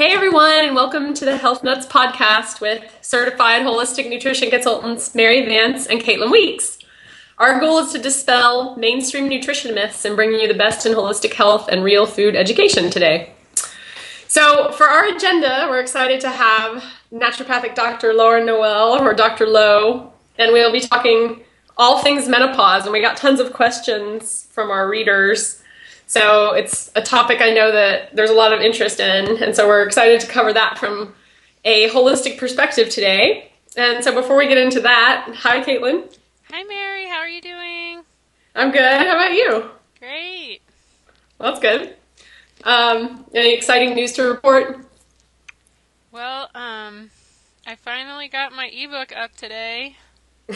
Hey everyone, and welcome to the Health Nuts podcast with certified holistic nutrition consultants Mary Vance and Caitlin Weeks. Our goal is to dispel mainstream nutrition myths and bring you the best in holistic health and real food education today. So, for our agenda, we're excited to have naturopathic Dr. Lauren Noel or Dr. Lowe, and we'll be talking all things menopause. And we got tons of questions from our readers so it's a topic I know that there's a lot of interest in, and so we're excited to cover that from a holistic perspective today. And so before we get into that, hi Caitlin. Hi Mary, how are you doing? I'm good. How about you? Great. Well, that's good. Um, any exciting news to report? Well, um, I finally got my ebook up today.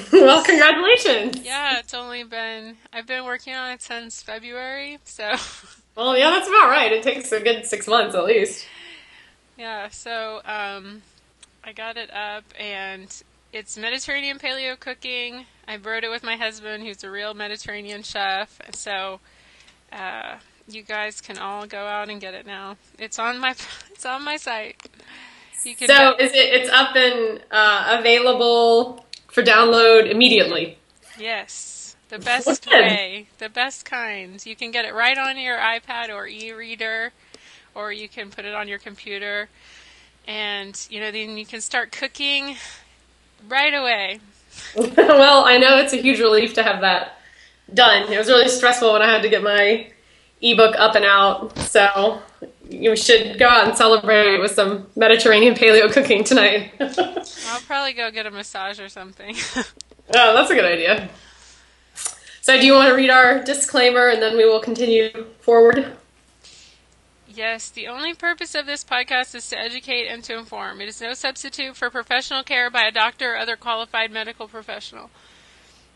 well, congratulations. Yeah, it's only been I've been working on it since February, so. Well, yeah, that's about right. It takes a good six months at least. Yeah, so um, I got it up, and it's Mediterranean paleo cooking. I wrote it with my husband, who's a real Mediterranean chef. So uh, you guys can all go out and get it now. It's on my it's on my site. You can so is it? It's up and uh, available for download immediately. Yes, the best way, the best kinds. You can get it right on your iPad or e-reader, or you can put it on your computer, and you know then you can start cooking right away. well, I know it's a huge relief to have that done. It was really stressful when I had to get my ebook up and out. So you should go out and celebrate with some Mediterranean paleo cooking tonight. I'll probably go get a massage or something. oh, that's a good idea. So, do you want to read our disclaimer and then we will continue forward? Yes, the only purpose of this podcast is to educate and to inform. It is no substitute for professional care by a doctor or other qualified medical professional.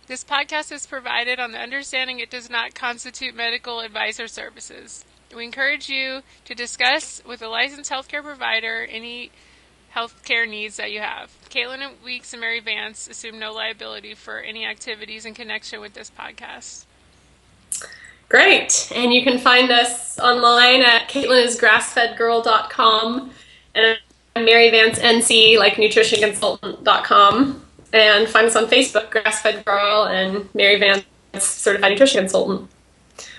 This podcast is provided on the understanding it does not constitute medical advice or services. We encourage you to discuss with a licensed healthcare provider any healthcare needs that you have. Caitlin Weeks and Mary Vance assume no liability for any activities in connection with this podcast. Great. And you can find us online at caitlinisgrassfedgirl.com and Mary Vance NC, like nutritionconsultant.com and find us on Facebook, Grassfed Girl and Mary Vance, Certified Nutrition Consultant.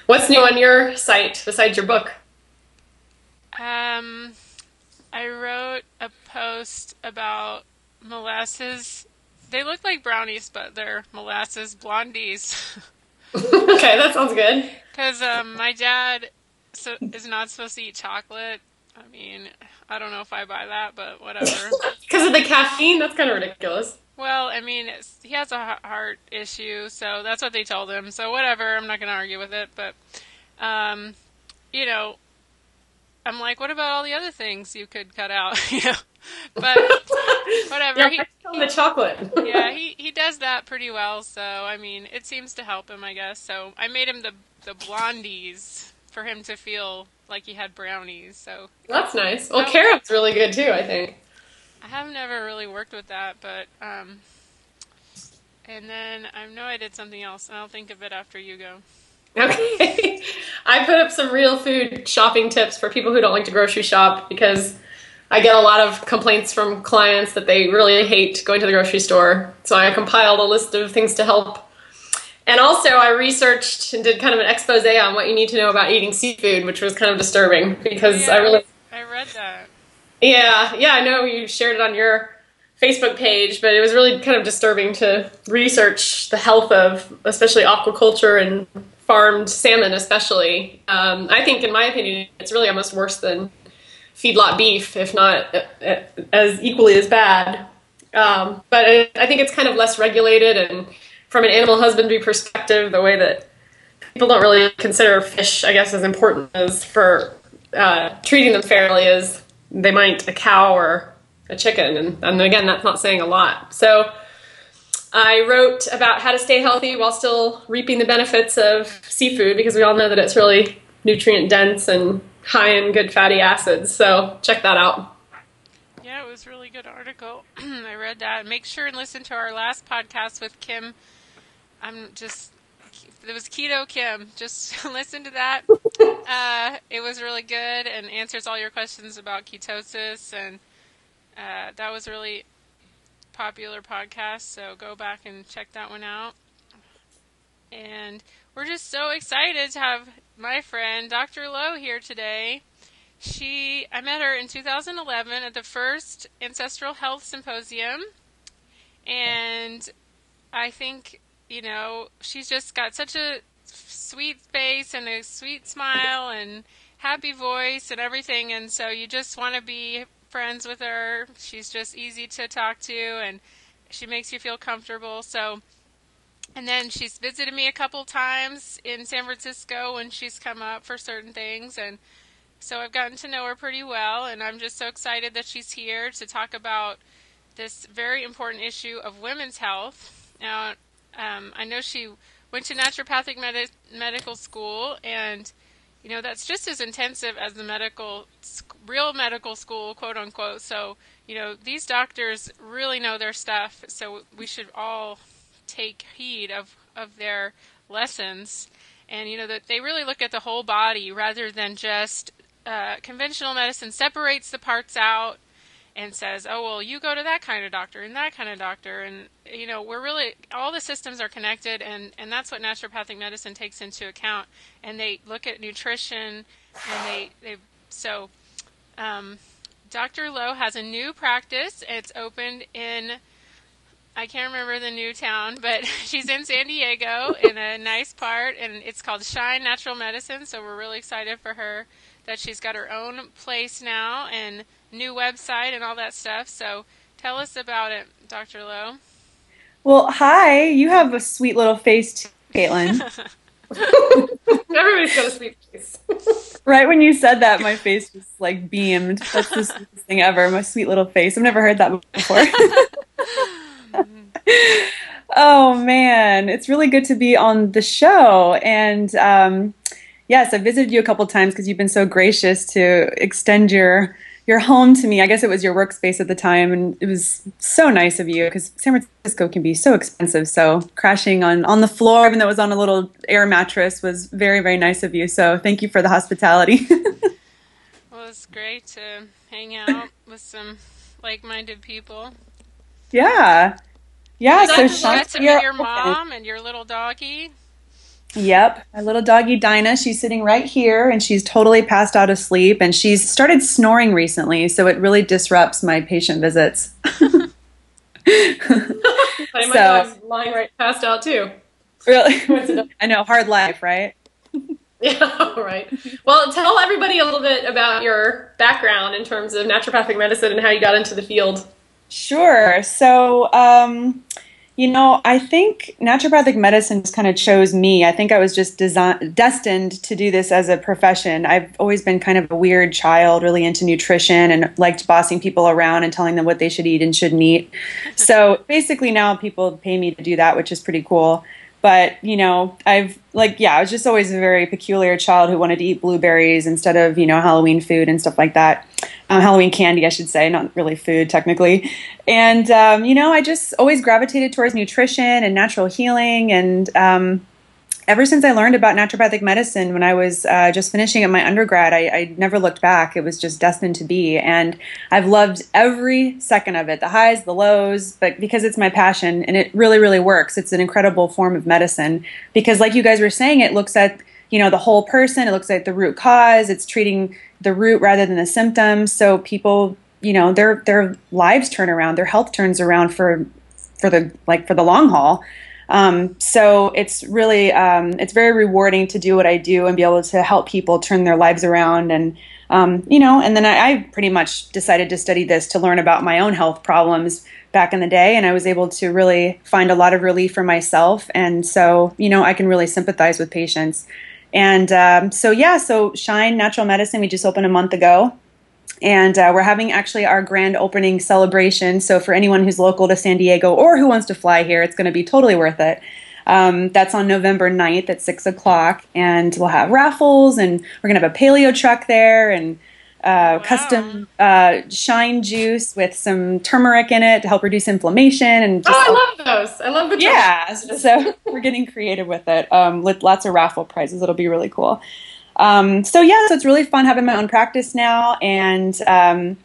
What's new on your site besides your book? Um, I wrote a post about molasses. They look like brownies, but they're molasses blondies. okay, that sounds good. Because um, my dad so, is not supposed to eat chocolate. I mean, I don't know if I buy that, but whatever. Because of the caffeine? That's kind of ridiculous. Well, I mean, he has a heart issue, so that's what they told him. So whatever, I'm not going to argue with it. But, um, you know, I'm like, what about all the other things you could cut out? you know, but whatever. yeah, he, the chocolate. yeah, he he does that pretty well. So I mean, it seems to help him, I guess. So I made him the the blondies for him to feel like he had brownies. So that's nice. Well, carrot's really good too. I think. I have never really worked with that, but um, and then I know I did something else, and I'll think of it after you go. Okay. I put up some real food shopping tips for people who don't like to grocery shop because I get a lot of complaints from clients that they really hate going to the grocery store. So I compiled a list of things to help. And also, I researched and did kind of an expose on what you need to know about eating seafood, which was kind of disturbing because yeah, I really. I read that. Yeah, yeah, I know you shared it on your Facebook page, but it was really kind of disturbing to research the health of especially aquaculture and farmed salmon, especially. Um, I think, in my opinion, it's really almost worse than feedlot beef, if not uh, uh, as equally as bad. Um, but I think it's kind of less regulated, and from an animal husbandry perspective, the way that people don't really consider fish, I guess, as important as for uh, treating them fairly is they might a cow or a chicken. And, and again, that's not saying a lot. So I wrote about how to stay healthy while still reaping the benefits of seafood because we all know that it's really nutrient dense and high in good fatty acids. So check that out. Yeah, it was really good article. I read that. Make sure and listen to our last podcast with Kim. I'm just it was Keto Kim. Just listen to that. Uh, it was really good and answers all your questions about ketosis, and uh, that was really popular podcast. So go back and check that one out. And we're just so excited to have my friend Dr. Lowe here today. She, I met her in 2011 at the first Ancestral Health Symposium, and I think you know she's just got such a sweet face and a sweet smile and happy voice and everything, and so you just want to be friends with her. She's just easy to talk to, and she makes you feel comfortable. So and then she's visited me a couple times in San Francisco when she's come up for certain things and so I've gotten to know her pretty well and I'm just so excited that she's here to talk about this very important issue of women's health. Now, um, I know she went to naturopathic med- medical school and you know that's just as intensive as the medical real medical school quote unquote. So you know these doctors really know their stuff so we should all take heed of, of their lessons. And you know that they really look at the whole body rather than just uh, conventional medicine separates the parts out and says oh well you go to that kind of doctor and that kind of doctor. And you know we're really all the systems are connected and and that's what naturopathic medicine takes into account. And they look at nutrition and they they so um, dr lowe has a new practice. It's opened in I can't remember the new town, but she's in San Diego in a nice part, and it's called Shine Natural Medicine. So we're really excited for her that she's got her own place now. And new website and all that stuff. So tell us about it, Dr. Lowe. Well, hi. You have a sweet little face, too, Caitlin. Everybody's got a sweet face. right when you said that, my face was like beamed. That's the sweetest thing ever. My sweet little face. I've never heard that before. oh man, it's really good to be on the show. And um, yes, I visited you a couple times because you've been so gracious to extend your your home to me. I guess it was your workspace at the time, and it was so nice of you because San Francisco can be so expensive. So crashing on on the floor, even though it was on a little air mattress, was very very nice of you. So thank you for the hospitality. well, it's great to hang out with some like-minded people. Yeah. Yeah, so Sean, to meet your mom and your little doggy. Yep, my little doggy Dinah. She's sitting right here, and she's totally passed out of sleep, and she's started snoring recently, so it really disrupts my patient visits. my so, dog's lying right passed out too. Really, I know, hard life, right? Yeah, right. Well, tell everybody a little bit about your background in terms of naturopathic medicine and how you got into the field. Sure. So, um, you know, I think naturopathic medicine just kind of chose me. I think I was just design- destined to do this as a profession. I've always been kind of a weird child, really into nutrition and liked bossing people around and telling them what they should eat and shouldn't eat. so basically, now people pay me to do that, which is pretty cool. But, you know, I've like, yeah, I was just always a very peculiar child who wanted to eat blueberries instead of, you know, Halloween food and stuff like that. Um, Halloween candy, I should say, not really food technically. And, um, you know, I just always gravitated towards nutrition and natural healing. And, um, ever since I learned about naturopathic medicine when I was uh, just finishing up my undergrad, I, I, never looked back. It was just destined to be. And I've loved every second of it the highs, the lows, but because it's my passion and it really, really works. It's an incredible form of medicine because, like you guys were saying, it looks at you know the whole person it looks like the root cause it's treating the root rather than the symptoms so people you know their their lives turn around their health turns around for for the like for the long haul um, so it's really um, it's very rewarding to do what I do and be able to help people turn their lives around and um, you know and then I, I, pretty much decided to study this to learn about my own health problems back in the day. And I was able to really find a lot of relief for myself. And so you know I can really sympathize with patients. And um, so yeah so Shine Natural Medicine we just opened a month ago and uh, we're having actually our grand opening celebration. So for anyone who's local to San Diego or who wants to fly here, it's going to be totally worth it. Um, that's on November 9th at 6 o'clock. And we'll have raffles and we're going to have a paleo truck there. And uh, wow. custom uh, shine juice with some turmeric in it to help reduce inflammation. And oh, I love those. I love the yeah. so we're getting creative with it um, with lots of raffle prizes. It'll be really cool. Um, so yeah, so it's really fun having my own practice now, and um,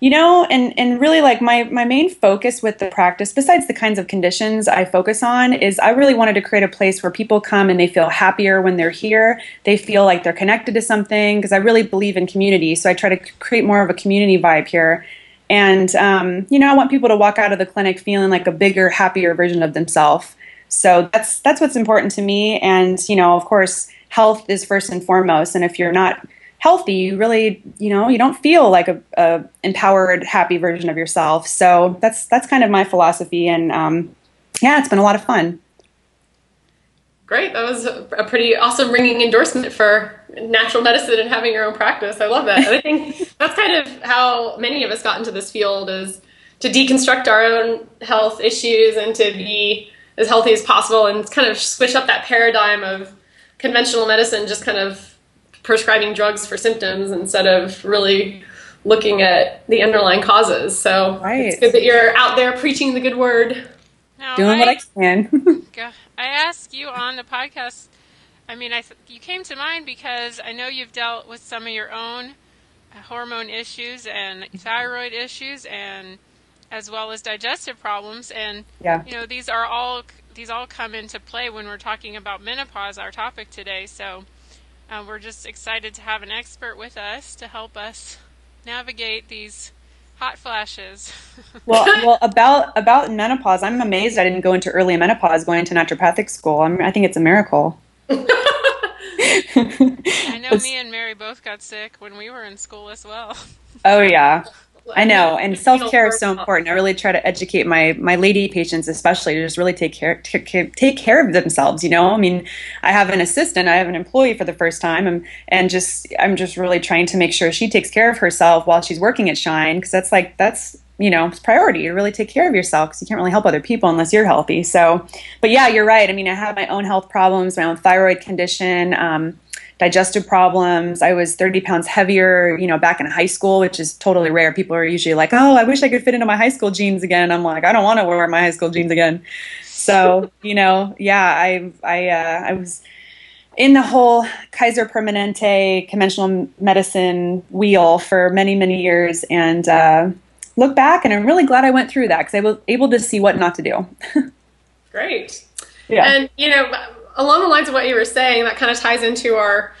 you know and and really like my my main focus with the practice besides the kinds of conditions i focus on is i really wanted to create a place where people come and they feel happier when they're here. They feel like they're connected to something because i really believe in community. So i try to create more of a community vibe here. And um, you know i want people to walk out of the clinic feeling like a bigger happier version of themselves. So that's that's what's important to me. And you know of course health is first and foremost and if you're not healthy, you really, you know, you don't feel like a, a empowered, happy version of yourself. So that's that's kind of my philosophy, and um, yeah, it's been a lot of fun. Great, that was a pretty awesome ringing endorsement for natural medicine and having your own practice. I love that. And I think that's kind of how many of us got into this field is to deconstruct our own health issues and to be as healthy as possible and kind of switch up that paradigm of conventional medicine just kind of prescribing drugs for symptoms instead of really looking at the underlying causes. So right. it's good that you're out there preaching the good word. Now, Doing I, what I can. I asked you on the podcast. I mean, I you came to mind because I know you've dealt with some of your own uh, hormone issues and mm-hmm. thyroid issues, and as well as digestive problems. And yeah. you know, these are all these all come into play when we're talking about menopause, our topic today. So uh, we're just excited to have an expert with us to help us navigate these hot flashes. well, well, about about menopause, I'm amazed I didn't go into early menopause going to naturopathic school. I'm, I think it's a miracle. I know me and Mary both got sick when we were in school as well. Oh yeah. I know, and self care is so important. I really try to educate my my lady patients, especially, to just really take care take, take care of themselves. You know, I mean, I have an assistant, I have an employee for the first time, and and just I'm just really trying to make sure she takes care of herself while she's working at Shine, because that's like that's you know it's priority to really take care of yourself because you can't really help other people unless you're healthy. So, but yeah, you're right. I mean, I have my own health problems, my own thyroid condition. Um, digestive problems. I was 30 pounds heavier, you know, back in high school, which is totally rare. People are usually like, oh, I wish I could fit into my high school jeans again. I'm like, I don't want to wear my high school jeans again. So, you know, yeah, I, I, uh, I was in the whole Kaiser Permanente conventional medicine wheel for many, many years. And, uh, look back and I'm really glad I went through that because I was able to see what not to do. Great. Yeah. And, you know, along the lines of what you were saying, that kind of ties into our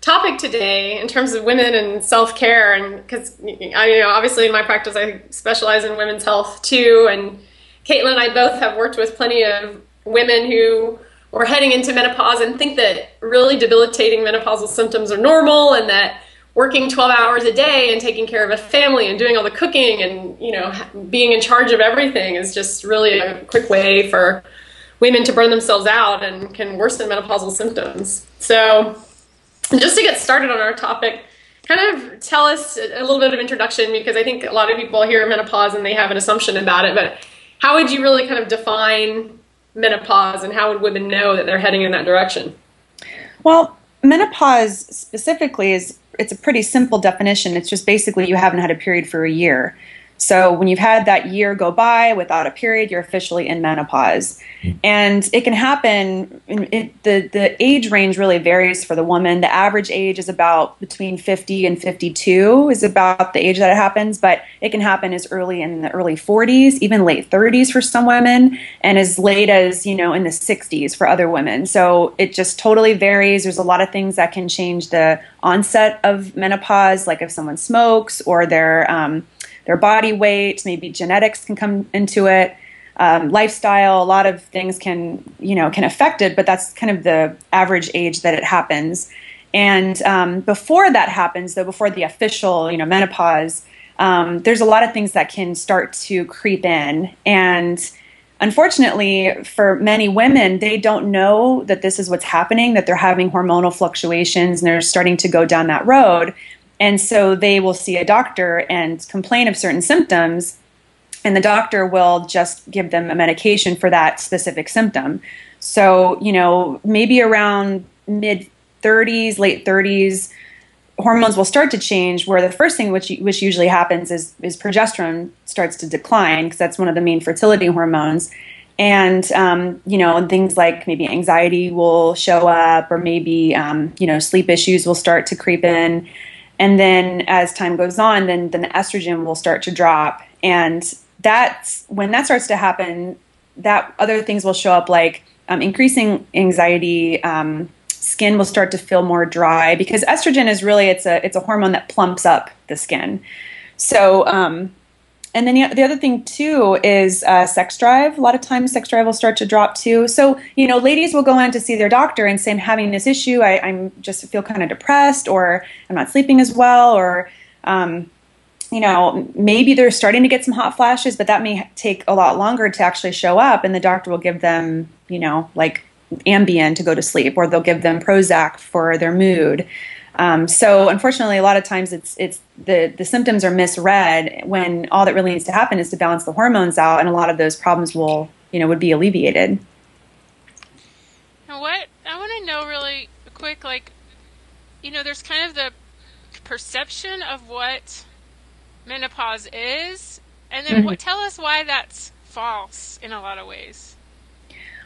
topic today in terms of women and self care. And because I you know obviously in my practice I specialize in women's health too, and Caitlin and I both have worked with plenty of women who are heading into menopause and think that really debilitating menopausal symptoms are normal and that working 12 hours a day and taking care of a family and doing all the cooking and you know being in charge of everything is just really a quick way for women to burn themselves out and can worsen menopausal symptoms. So, just to get started on our topic, kind of tell us a little bit of introduction because I think a lot of people hear menopause and they have an assumption about it, but how would you really kind of define menopause and how would women know that they're heading in that direction? Well, menopause specifically is it's a pretty simple definition. It's just basically you haven't had a period for a year. So when you've had that year go by without a period, you're officially in menopause. Mm. And it can happen, it, the, the age range really varies for the woman. The average age is about between 50 and 52 is about the age that it happens, but it can happen as early in the early 40s, even late 30s for some women, and as late as, you know, in the 60s for other women. So it just totally varies. There's a lot of things that can change the onset of menopause, like if someone smokes or they're, um, their body weight, maybe genetics can come into it. Um, lifestyle, a lot of things can, you know, can affect it, but that's kind of the average age that it happens. And um, before that happens, though, before the official, you know, menopause, um, there's a lot of things that can start to creep in. And unfortunately, for many women, they don't know that this is what's happening, that they're having hormonal fluctuations and they're starting to go down that road. And so they will see a doctor and complain of certain symptoms, and the doctor will just give them a medication for that specific symptom. So, you know, maybe around mid 30s, late 30s, hormones will start to change where the first thing which which usually happens is is progesterone starts to decline because that's one of the main fertility hormones and um, you know things like maybe anxiety will show up or maybe um, you know sleep issues will start to creep in and then as time goes on then then the estrogen will start to drop. And that's when that starts to happen that other things will show up like um, increasing anxiety um, skin will start to feel more dry because estrogen is really it's a it's a hormone that plumps up the skin. So um, and then the other thing too is uh, sex drive. A lot of times, sex drive will start to drop too. So you know, ladies will go in to see their doctor and say, "I'm having this issue. I, am just feel kind of depressed, or I'm not sleeping as well, or um, you know, maybe they're starting to get some hot flashes, but that may take a lot longer to actually show up, and the doctor will give them, you know, like Ambien to go to sleep, or they'll give them Prozac for their mood." Um, so unfortunately, a lot of times it's it's the the symptoms are misread when all that really needs to happen is to balance the hormones out, and a lot of those problems will you know would be alleviated. Now, what I want to know really quick, like you know, there's kind of the perception of what menopause is, and then mm-hmm. what, tell us why that's false in a lot of ways.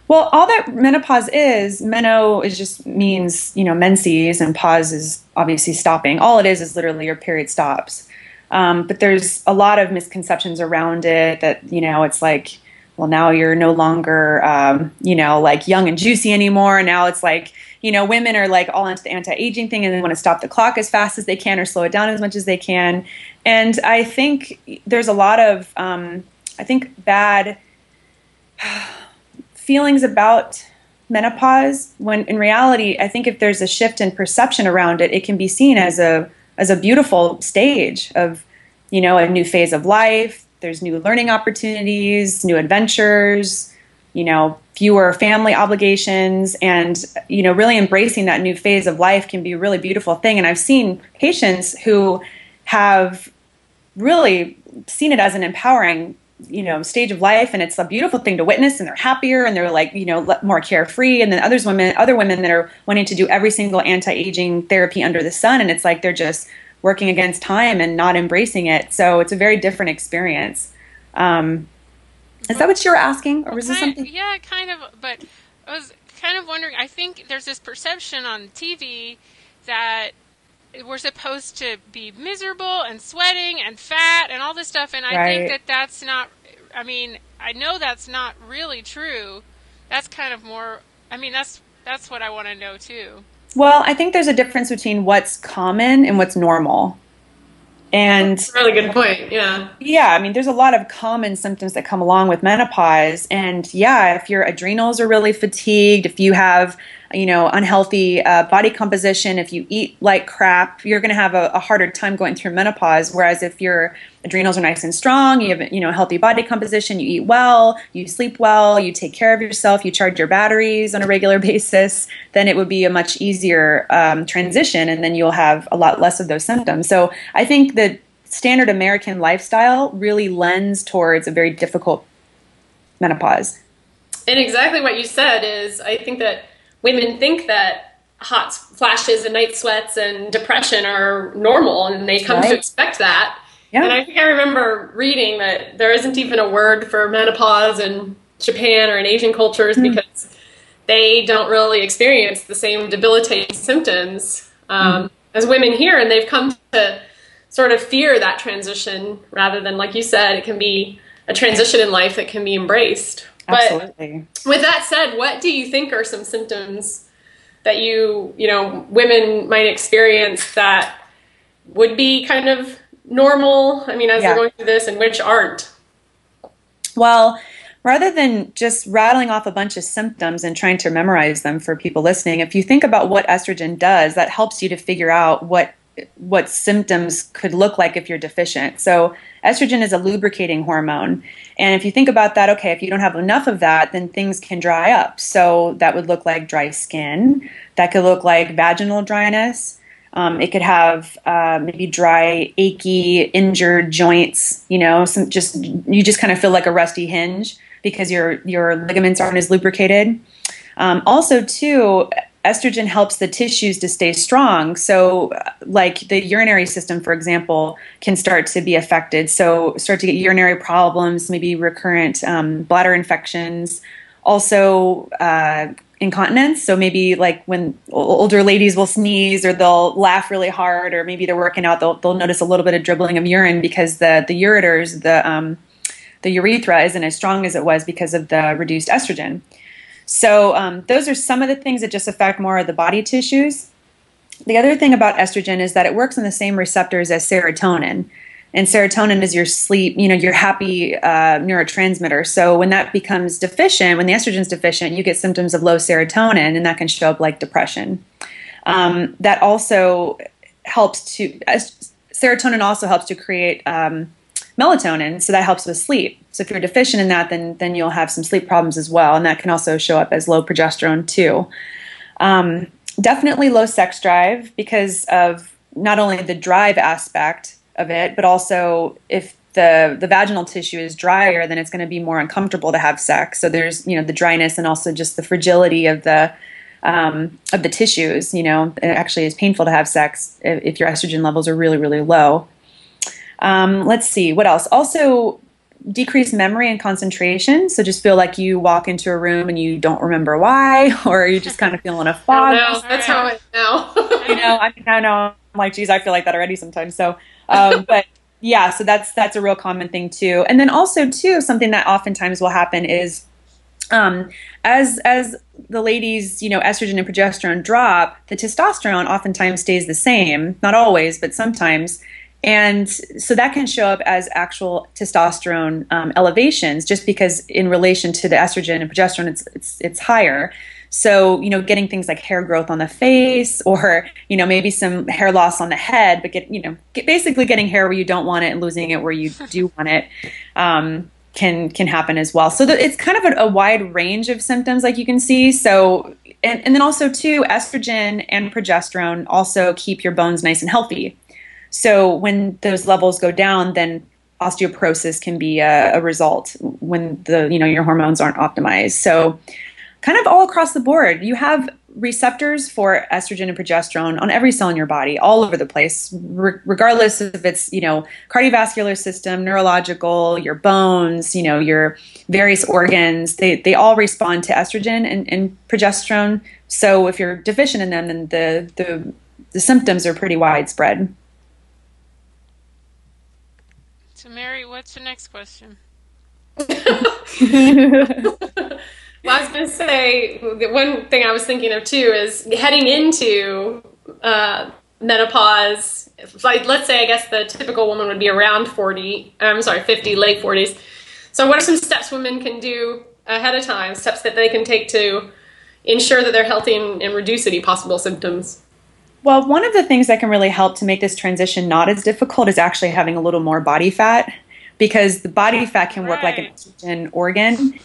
Well, all that menopause is, meno is just means, you know, menses and pause is obviously stopping. All it is is literally your period stops. Um, but there's a lot of misconceptions around it that, you know, it's like, well, now you're no longer, um, you know, like young and juicy anymore. Now it's like, you know, women are like all into the anti aging thing and they want to stop the clock as fast as they can or slow it down as much as they can. And I think there's a lot of, um, I think, bad feelings about menopause when in reality i think if there's a shift in perception around it it can be seen as a as a beautiful stage of you know a new phase of life. There's new learning opportunities new adventures you know fewer family obligations and you know really embracing that new phase of life can be a really beautiful thing. And i've seen patients who have really seen it as an empowering you know stage of life and it's a beautiful thing to witness and they're happier and they're like you know more carefree and then others women other women that are wanting to do every single anti-aging therapy under the sun and it's like they're just working against time and not embracing it. So it's a very different experience. Um, is that what you were asking or was this something yeah kind of but i was kind of wondering i think there's this perception on tv that we're supposed to be miserable and sweating and fat and all this stuff and i right. think that that's not i mean i know that's not really true that's kind of more i mean that's that's what i want to know too well i think there's a difference between what's common and what's normal and That's a really good point. Yeah. Yeah. I mean, there's a lot of common symptoms that come along with menopause. And yeah, if your adrenals are really fatigued, if you have, you know, unhealthy uh, body composition, if you eat like crap, you're going to have a, a, harder time going through menopause. Whereas if your adrenals are nice and strong, you have, you know, healthy body composition, you eat well, you sleep well, you take care of yourself, you charge your batteries on a regular basis, then it would be a much easier um, transition. And then you'll have a lot less of those symptoms. So I think that standard American lifestyle really lends towards a very difficult menopause. And exactly what you said is, I think that women think that hot flashes and night sweats and depression are normal and they come right. to expect that. Yeah. And I think I remember reading that there isn't even a word for menopause in Japan or in Asian cultures mm. because they don't really experience the same debilitating symptoms um, mm. as women here, and they've come to sort of fear that transition rather than, like you said, it can be a transition in life that can be embraced. Absolutely. But with that said, what do you think are some symptoms that you, you know, women might experience that would be kind of normal? I mean, as yeah. they're going through this, and which aren't? Well, rather than just rattling off a bunch of symptoms and trying to memorize them for people listening, if you think about what estrogen does, that helps you to figure out what what symptoms could look like if you're deficient. So, estrogen is a lubricating hormone. And if you think about that, okay, if you don't have enough of that, then things can dry up. So, that would look like dry skin, that could look like vaginal dryness. Um, it could have uh, maybe dry, achy, injured joints. You know, some just you just kind of feel like a rusty hinge because your your ligaments aren't as lubricated. Um, also, too, estrogen helps the tissues to stay strong. So, like the urinary system, for example, can start to be affected. So, start to get urinary problems, maybe recurrent um, bladder infections, also uh, incontinence. So, maybe like when older ladies will sneeze or they'll laugh really hard, or maybe they're working out, they'll, they'll notice a little bit of dribbling of urine because the, the ureters, the, um, the urethra isn't as strong as it was because of the reduced estrogen. So um, those are some of the things that just affect more of the body tissues. The other thing about estrogen is that it works on the same receptors as serotonin. And serotonin is your sleep, you know, your happy uh, neurotransmitter. So when that becomes deficient, when the estrogen is deficient, you get symptoms of low serotonin, and that can show up like depression. Um, that also helps to, serotonin also helps to create um, melatonin, so that helps with sleep. So if you're deficient in that, then then you'll have some sleep problems as well, and that can also show up as low progesterone too. Um, definitely low sex drive because of not only the drive aspect of it, but also if the the vaginal tissue is drier, then it's going to be more uncomfortable to have sex. So there's you know the dryness and also just the fragility of the um, of the tissues. You know, it actually is painful to have sex if, if your estrogen levels are really really low. Um, let's see, what else? Also, decreased memory and concentration. So just feel like you walk into a room and you don't remember why, or you just kind of feeling a fog. No, that's how I know. you know, I mean, I know. I'm like, geez, I feel like that already sometimes. So, um, but yeah, so that's that's a real common thing too. And then also too, something that oftentimes will happen is um, as as the ladies, you know, estrogen and progesterone drop, the testosterone oftentimes stays the same. Not always, but sometimes. And so that can show up as actual testosterone um, elevations, just because in relation to the estrogen and progesterone, it's, it's it's higher. So you know, getting things like hair growth on the face, or you know, maybe some hair loss on the head, but get you know, get, basically getting hair where you don't want it and losing it where you do want it. Um, can can happen as well. So the, it's kind of a, a, wide range of symptoms, like you can see. So and, and then also too, estrogen and progesterone also keep your bones nice and healthy. So when those levels go down, then osteoporosis can be a, a, result when the you know your hormones aren't optimized. So kind of all across the board, you have receptors for estrogen and progesterone on every cell in your body, all over the place, re- regardless if it's you know cardiovascular system, neurological, your bones, you know your various organs. They they all respond to estrogen and, and progesterone. So if you're deficient in them, then the the the symptoms are pretty widespread. So, Mary, what's the next question? well, I was going to say one thing I was thinking of too is heading into uh, menopause. Like, let's say, I guess the typical woman would be around 40, I'm sorry, 50, late 40s. So, what are some steps women can do ahead of time, steps that they can take to ensure that they're healthy and, and reduce any possible symptoms? Well, one of the things that can really help to make this transition not as difficult is actually having a little more body fat because the body fat can work like an estrogen organ.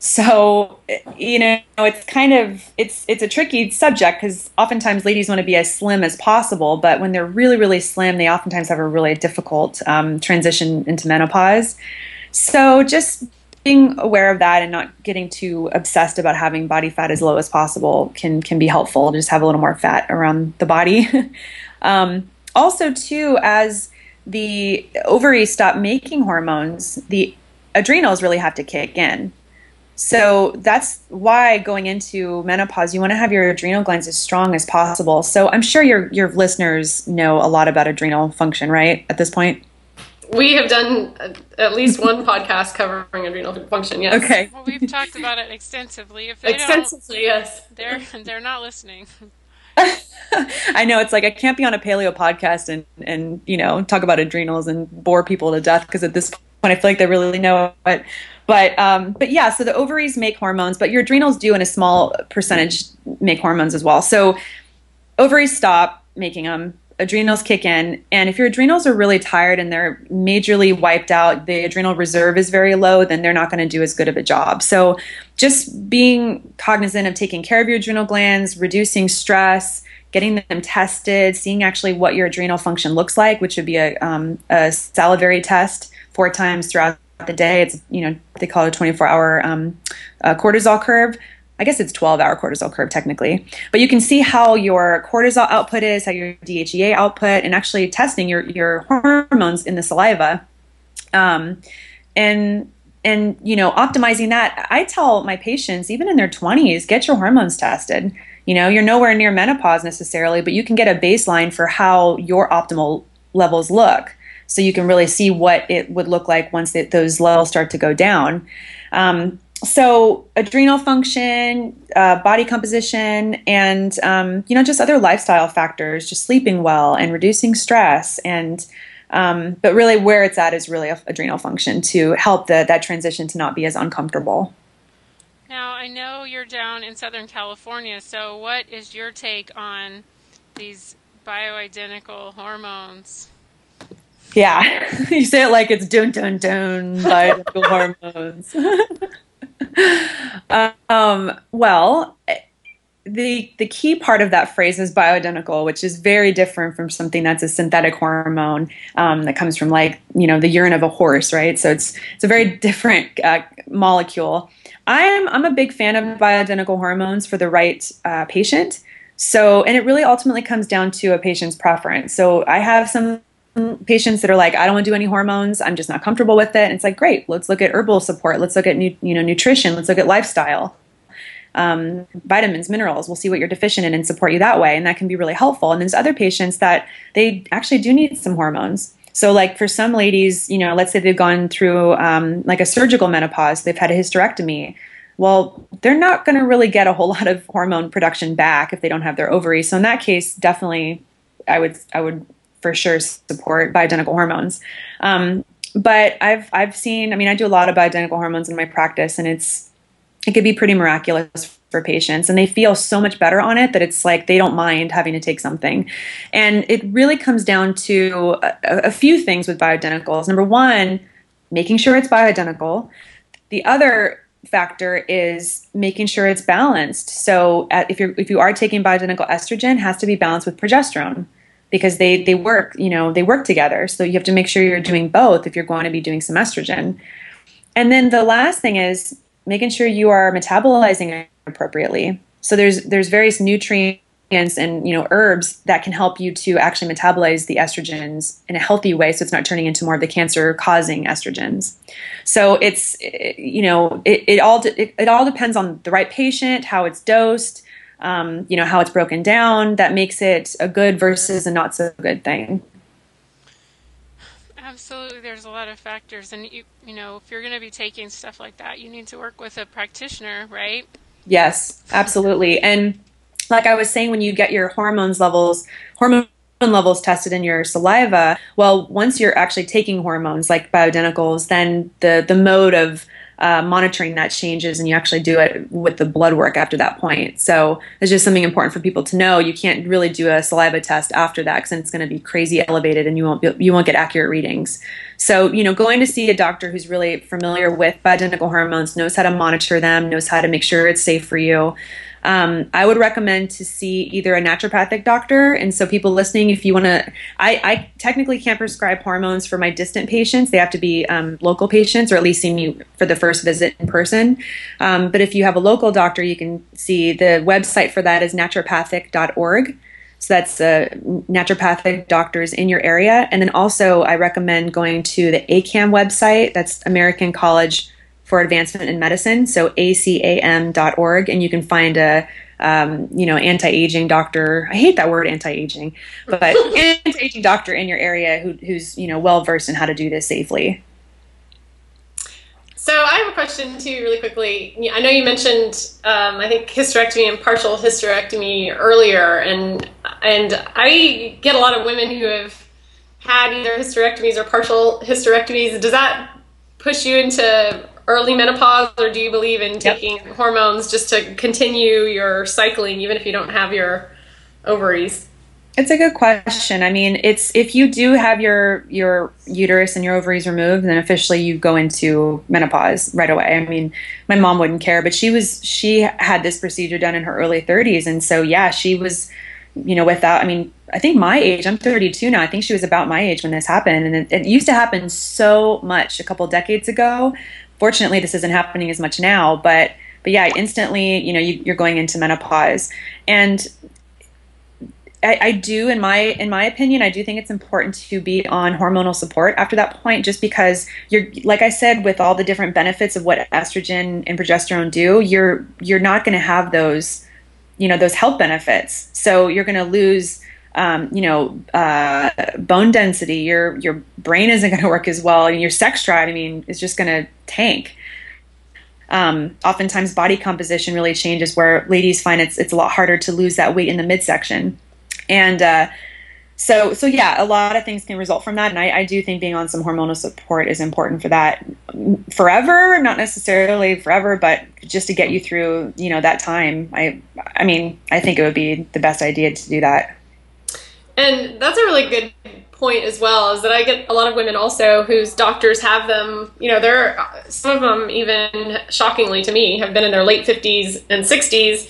So, you know, it's kind of it's it's a tricky subject because oftentimes ladies want to be as slim as possible, but when they're really really slim, they oftentimes have a really difficult um, transition into menopause. So, just being aware of that and not getting too obsessed about having body fat as low as possible can can be helpful. Just have a little more fat around the body. um, also, too, as the ovaries stop making hormones, the adrenals really have to kick in. So that's why going into menopause, you want to have your adrenal glands as strong as possible. So I'm sure your your listeners know a lot about adrenal function, right? At this point we have done at least one podcast covering adrenal function. Yes. Okay. Well, we've talked about it extensively. If they extensively, yes. They're they're not listening. I know it's like I can't be on a paleo podcast and and you know talk about adrenals and bore people to death because at this point I feel like they really know it. But um, but yeah, so the ovaries make hormones, but your adrenals do in a small percentage make hormones as well. So ovaries stop making them adrenals kick in. And if your adrenals are really tired and they're majorly wiped out, the adrenal reserve is very low, then they're not going to do as good of a job. So just being cognizant of taking care of your adrenal glands, reducing stress, getting them tested, seeing actually what your adrenal function looks like, which would be a, um, a salivary test four times throughout the day. It's, you know, they call it a 24 hour um, uh, cortisol curve. I guess it's 12 hour cortisol curve technically, but you can see how your cortisol output is, how your DHEA output, and actually testing your, your hormones in the saliva. Um, and and you know optimizing that i tell my patients even in their 20s get your hormones tested. You know you're nowhere near menopause necessarily but you can get a baseline for how your optimal levels look. So you can really see what it would look like once it, those levels start to go down. Um, so adrenal function uh, body composition and um, you know just other lifestyle factors just sleeping well and reducing stress and um, but really, where it's at is really adrenal function to help the, that transition to not be as uncomfortable. Now, I know you're down in Southern California, so what is your take on these bioidentical hormones? Yeah, you say it like it's dun dun dun bioidentical hormones. um, well, the the key part of that phrase is bioidentical, which is very different from something that's a synthetic hormone um, that comes from like you know the urine of a horse, right? So it's it's a very different uh, molecule. I'm I'm a big fan of bioidentical hormones for the right uh, patient. So and it really ultimately comes down to a patient's preference. So I have some patients that are like, I don't want to do any hormones. I'm just not comfortable with it. And it's like, great. Let's look at herbal support. Let's look at you know nutrition. Let's look at lifestyle um, vitamins, minerals. We'll see what you're deficient in and support you that way. And that can be really helpful. And there's other patients that they actually do need some hormones. So, like for some ladies, you know, let's say they've gone through um, like a surgical menopause, they've had a hysterectomy. Well, they're not going to really get a whole lot of hormone production back if they don't have their ovaries. So, in that case, definitely, I would I would for sure support bioidentical hormones. Um, but I've I've seen. I mean, I do a lot of bioidentical hormones in my practice, and it's it could be pretty miraculous for patients and they feel so much better on it that it's like they don't mind having to take something and it really comes down to a, a few things with bioidenticals number one making sure it's bioidentical the other factor is making sure it's balanced so at, if you're if you are taking bioidentical estrogen has to be balanced with progesterone because they they work you know they work together. So you have to make sure you're doing both if you're going to be doing some estrogen. And then the last thing is making sure you are metabolizing appropriately. So there's there's various nutrients and you know herbs that can help you to actually metabolize the estrogens in a healthy way so it's not turning into more of the cancer causing estrogens. So it's you know it, it all it, it, all depends on the right patient how it's dosed um, you know how it's broken down that makes it a good versus a not so good thing Absolutely, there's a lot of factors, and you you know if you're going to be taking stuff like that, you need to work with a practitioner, right? Yes, absolutely. And like I was saying, when you get your hormones levels, hormone levels tested in your saliva, well, once you're actually taking hormones like bioidenticals, then the the mode of uh, monitoring that changes and you actually do it with the blood work after that point. So it's just something important for people to know. You can't really do a saliva test after that because it's going to be crazy elevated and you won't be, you won't get accurate readings. So you know, going to see a doctor who's really familiar with bioidentical hormones, knows how to monitor them, knows how to make sure it's safe for you. Um, I would recommend to see either a naturopathic doctor. And so, people listening, if you want to, I, I, technically can't prescribe hormones for my distant patients. They have to be um, local patients or at least see me for the first visit in person. Um, but if you have a local doctor, you can see the website for that is naturopathic.org. So that's uh, naturopathic doctors in your area. And then also, I recommend going to the ACAM website. That's American College for Advancement in Medicine, so acam.org, and you can find a um, you know anti-aging doctor. I hate that word anti-aging, but anti-aging doctor in your area who, who's you know well versed in how to do this safely. So I have a question too, really quickly. I know you mentioned, um, I think hysterectomy and partial hysterectomy earlier, and and I get a lot of women who have had either hysterectomies or partial hysterectomies. Does that push you into early menopause, or do you believe in taking yep. hormones just to continue your cycling, even if you don't have your ovaries? It's a good question. I mean, it's if you do have your your uterus and your ovaries removed, then officially you go into menopause right away. I mean, my mom wouldn't care, but she was she had this procedure done in her early 30s, and so yeah, she was, you know, without. I mean, I think my age. I'm 32 now. I think she was about my age when this happened, and it, it used to happen so much a couple decades ago fortunately, this isn't happening as much now, but but yeah, instantly, you know, you, you're going into menopause, and I, I, do in my in my opinion i do think it's important to be on hormonal support after that point just because you're like i said with all the different benefits of what estrogen and progesterone do you're you're not going to have those you know those health benefits. So you're going to lose um, you know uh, bone density your your brain isn't going to work as well and your sex drive i mean is just going to tank. Um, oftentimes body composition really changes where ladies find it's it's a lot harder to lose that weight in the midsection. And uh, so so yeah a lot of things can result from that and I, I, do think being on some hormonal support is important for that. Forever not necessarily forever but just to get you through you know that time i i mean i think it would be the best idea to do that and that's a really good point as well is that i get a lot of women also whose doctors have them you know they're some of them even shockingly to me have been in their late 50s and 60s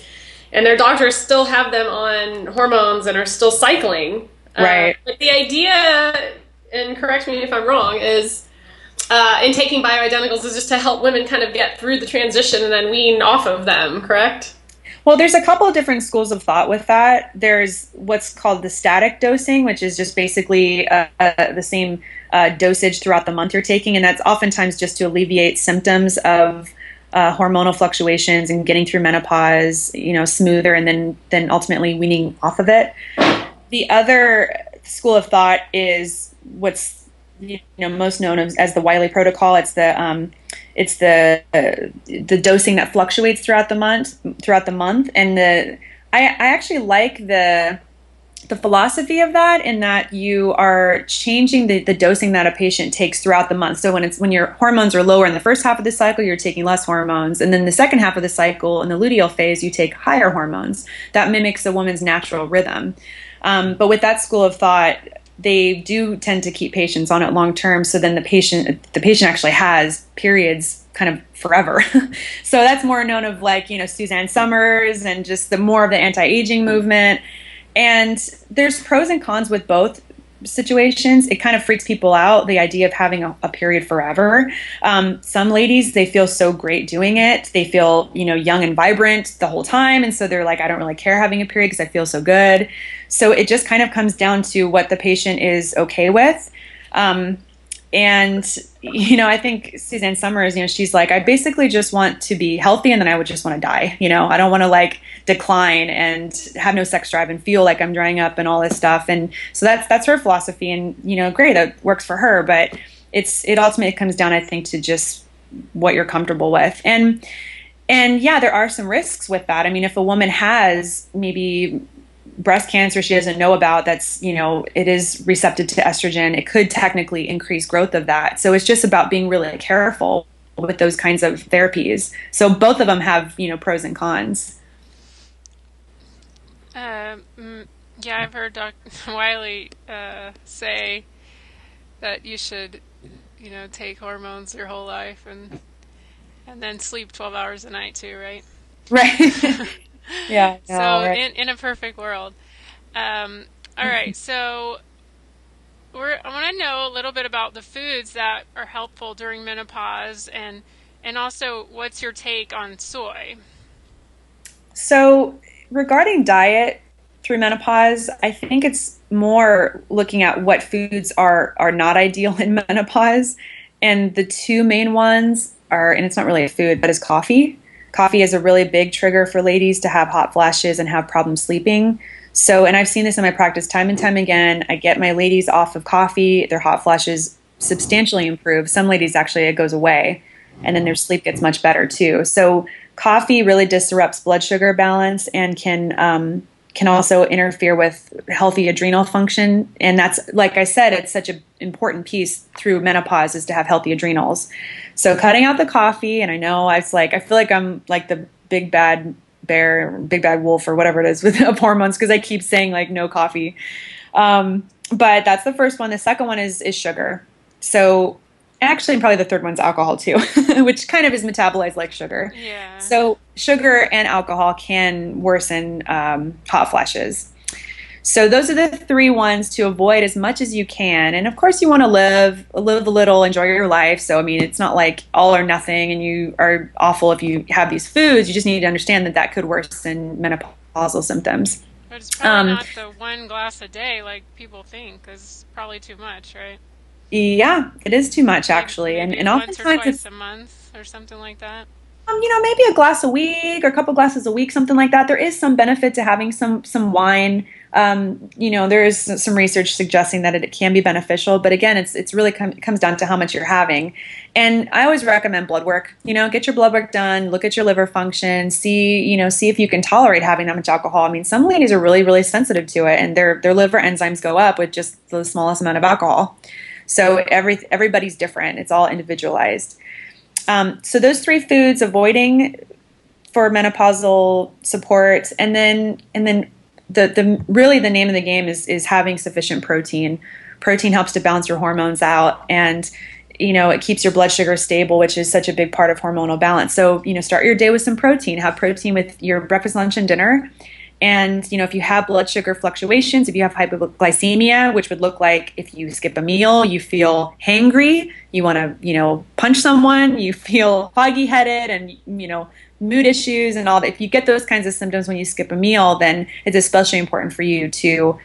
and their doctors still have them on hormones and are still cycling. Uh, right. Uh, but the idea, and correct me if I'm wrong, is uh, in taking bioidenticals is just to help women kind of get through the transition and then wean off of them, correct? Well, there's a couple of different schools of thought with that. There's what's called the static dosing, which is just basically uh, the same uh, dosage throughout the month you're taking, and that's oftentimes just to alleviate symptoms of uh, hormonal fluctuations and getting through menopause, you know, smoother, and then then ultimately weaning off of it. The other school of thought is what's you know most known as, as the Wiley protocol. It's the um, it's the uh, the dosing that fluctuates throughout the month throughout the month, and the I, I actually like the the philosophy of that in that you are changing the, the dosing that a patient takes throughout the month. So when it's when your hormones are lower in the first half of the cycle, you're taking less hormones, and then the second half of the cycle in the luteal phase, you take higher hormones. That mimics a woman's natural rhythm. Um, but with that school of thought, they do tend to keep patients on it long term. So then the patient the patient actually has periods kind of forever. so that's more known of like you know Suzanne Somers and just the more of the anti aging movement and there's pros and cons with both situations. It kind of freaks people out the idea of having a, a period forever. Um, some ladies they feel so great doing it. They feel you know young and vibrant the whole time, and so they're like, I don't really care having a period because I feel so good. So it just kind of comes down to what the patient is okay with. Um, and you know i think Suzanne Somers you know she's like i basically just want to be healthy and then i would just want to die you know? I don't want to like decline and have no sex drive and feel like i'm drying up and all this stuff. And so that's that's her philosophy and you know great that works for her. But it's it ultimately comes down i think to just what you're comfortable with. And and yeah there are some risks with that. I mean if a woman has maybe breast cancer she doesn't know about that's you know it is receptive to estrogen. It could technically increase growth of that. So it's just about being really careful with those kinds of therapies. So both of them have you know pros and cons. Um, yeah i've heard dr wiley uh, say that you should you know take hormones your whole life and and then sleep 12 hours a night too right? Right yeah. No, so right. in in a perfect world. Um, all right. So we're, I want to know a little bit about the foods that are helpful during menopause, and and also what's your take on soy? So regarding diet through menopause, I think it's more looking at what foods are are not ideal in menopause, and the two main ones are, and it's not really a food, but is coffee coffee is a really big trigger for ladies to have hot flashes and have problems sleeping. So, and I've seen this in my practice time and time again. I get my ladies off of coffee, their hot flashes substantially improve. Some ladies actually it goes away, and then their sleep gets much better too. So, coffee really disrupts blood sugar balance and can um, can also interfere with healthy adrenal function. And that's, like I said, it's such an important piece through menopause is to have healthy adrenals. So cutting out the coffee, and I know I was like, I feel like I'm like the big bad bear, big bad wolf, or whatever it is with hormones because I keep saying like no coffee. Um, but that's the first one. The second one is is sugar. So actually probably the third one's alcohol too which kind of is metabolized like sugar yeah. so sugar and alcohol can worsen um, hot flashes So those are the three ones to avoid as much as you can. And of course, you want to live live a little, enjoy your life. So I mean, it's not like all or nothing, and you are awful if you have these foods. You just need to understand that that could worsen menopausal symptoms. But it's probably um, not the one glass a day like people think. It's probably too much, right? Yeah, it is too much actually, and and once or twice a month or something like that. Um, you know, maybe a glass a week or a couple glasses a week, something like that. There is some benefit to having some some wine. Um, you know, there is some research suggesting that it can be beneficial, but again, it's it's really com- comes down to how much you're having. And I always recommend blood work. You know, get your blood work done, look at your liver function, see you know see if you can tolerate having that much alcohol. I mean, some ladies are really really sensitive to it, and their their liver enzymes go up with just the smallest amount of alcohol. So every everybody's different. It's all individualized. Um, so those three foods, avoiding for menopausal support, and then and then the the really the name of the game is is having sufficient protein. Protein helps to balance your hormones out and you know it keeps your blood sugar stable which is such a big part of hormonal balance so you know start your day with some protein have protein with your breakfast lunch and dinner and you know, if you have blood sugar fluctuations, if you have hypoglycemia, which would look like if you skip a meal, you feel hangry, you want to you know punch someone, you feel foggy headed, and you know mood issues and all that. If you get those kinds of symptoms when you skip a meal, then it's especially important for you to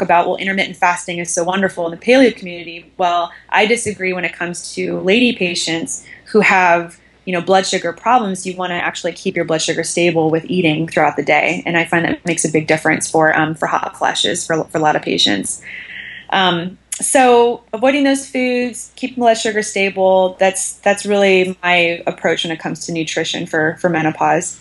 about well intermittent fasting is so wonderful in the paleo community well i disagree when it comes to lady patients who have you know blood sugar problems you want to actually keep your blood sugar stable with eating throughout the day. And i find that makes a big difference for um, for hot flashes for, for a lot of patients. Um, so avoiding those foods keeping blood sugar stable that's that's really my approach when it comes to nutrition for for menopause.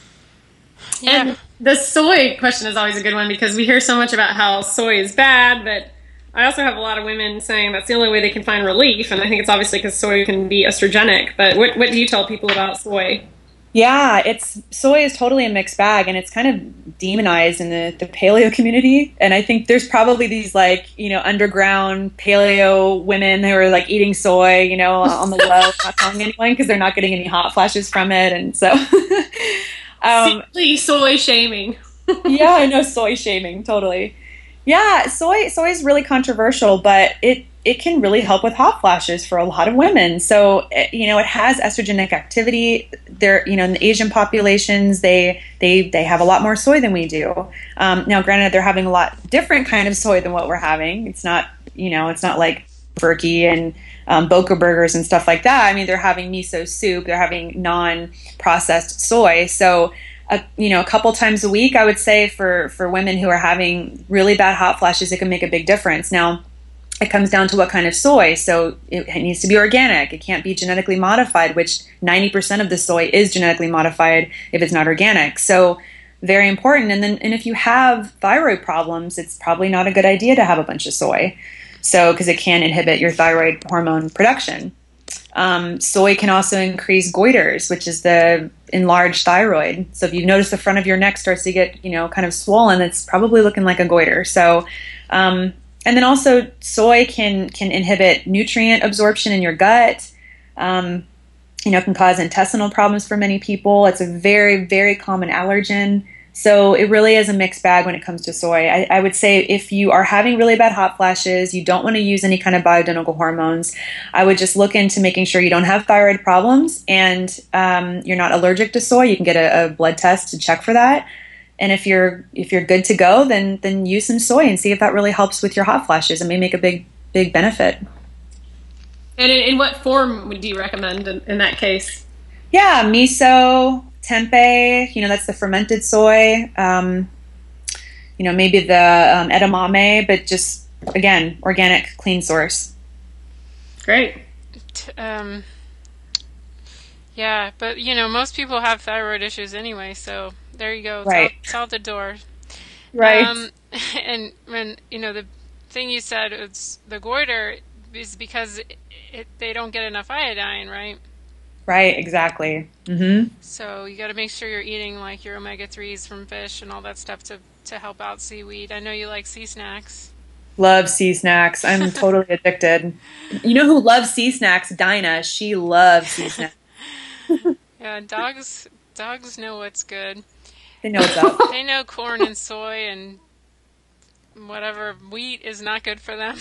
Yeah. and the soy question is always a good one because we hear so much about how soy is bad but I also have a lot of women saying that's the only way they can find relief, and I think it's obviously because soy can be estrogenic. But what what do you tell people about soy? Yeah, it's soy is totally a mixed bag, and it's kind of demonized in the, the paleo community. And I think there's probably these like you know underground paleo women who are like eating soy, you know, on the low, not telling anyone because they're not getting any hot flashes from it, and so. um, Simply soy shaming. yeah, I know soy shaming totally. Yeah, soy soy is really controversial, but it it can really help with hot flashes for a lot of women. So you know, it has estrogenic activity. There, you know, in the Asian populations, they they they have a lot more soy than we do. Um, now, granted, they're having a lot different kind of soy than what we're having. It's not you know, it's not like Berkey and um, Boca burgers and stuff like that. I mean, they're having miso soup. They're having non-processed soy. So a, you know a couple times a week i would say for for women who are having really bad hot flashes it can make a big difference. Now it comes down to what kind of soy. So it, it needs to be organic. It can't be genetically modified which 90% of the soy is genetically modified if it's not organic. So very important. And then and if you have thyroid problems it's probably not a good idea to have a bunch of soy. So because it can inhibit your thyroid hormone production um, soy can also increase goiters, which is the enlarged thyroid. So if you notice the front of your neck starts to get, you know, kind of swollen, it's probably looking like a goiter. So, um, and then also soy can can inhibit nutrient absorption in your gut. Um, you know, can cause intestinal problems for many people. It's a very very common allergen. So it really is a mixed bag when it comes to soy. I, I, would say if you are having really bad hot flashes, you don't want to use any kind of bioidentical hormones. I would just look into making sure you don't have thyroid problems and um, you're not allergic to soy. You can get a, a, blood test to check for that. And if you're if you're good to go, then then use some soy and see if that really helps with your hot flashes. It may make a big big benefit. And in, in what form would you recommend in, in that case? Yeah, miso, tempeh, you know, that's the fermented soy. Um, you know, maybe the um, edamame, but just again, organic, clean source. Great. Um, yeah, but you know, most people have thyroid issues anyway, so there you go. It's right. Out, it's out the door. Right. Um, and when you know the thing you said it's the goiter is because it, it, they don't get enough iodine, right? Right, exactly. Mm-hmm. So you got to make sure you're eating like your omega threes from fish and all that stuff to to help out seaweed. I know you like sea snacks. Love sea snacks. I'm totally addicted. You know who loves sea snacks? Dinah. She loves sea snacks. yeah, dogs dogs know what's good. They know what's up. They know corn and soy and whatever wheat is not good for them.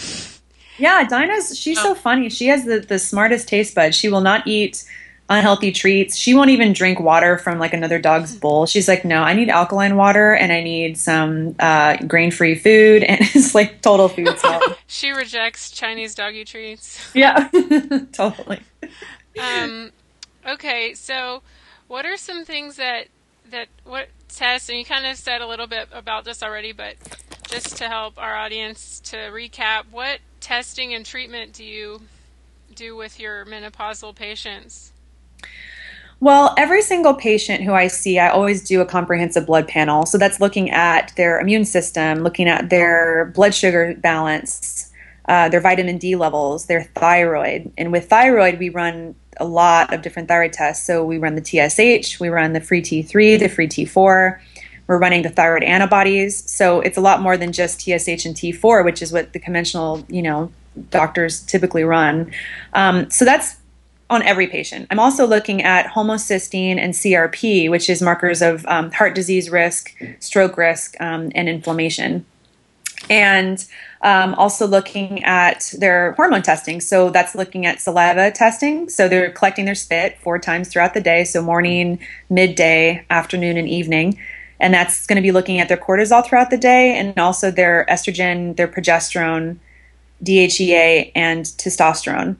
Yeah, Dinah's she's so funny. She has the, the smartest taste buds. She will not eat unhealthy treats. She won't even drink water from like another dog's bowl. She's like, no, I need alkaline water and I need some uh, grain free food, and it's like total food she rejects Chinese doggy treats. yeah, totally. Um, okay, so what are some things that that what tests? And you kind of said a little bit about this already, but just to help our audience to recap, what testing and treatment do you do with your menopausal patients? Well, every single patient who I see, I always do a comprehensive blood panel. So that's looking at their immune system, looking at their blood sugar balance, uh, their vitamin D levels, their thyroid. And with thyroid, we run a lot of different thyroid tests. So we run the TSH, we run the free T3, the free T4. We're running the thyroid antibodies. So it's a lot more than just TSH and T4, which is what the conventional, you know, doctors typically run. Um, so that's on every patient. I'm also looking at homocysteine and CRP, which is markers of um, heart disease risk, stroke risk, um, and inflammation. And um, also looking at their hormone testing. So that's looking at saliva testing. So they're collecting their spit four times throughout the day. So morning, midday, afternoon, and evening. And that's going to be looking at their cortisol throughout the day and also their estrogen, their progesterone, DHEA, and testosterone.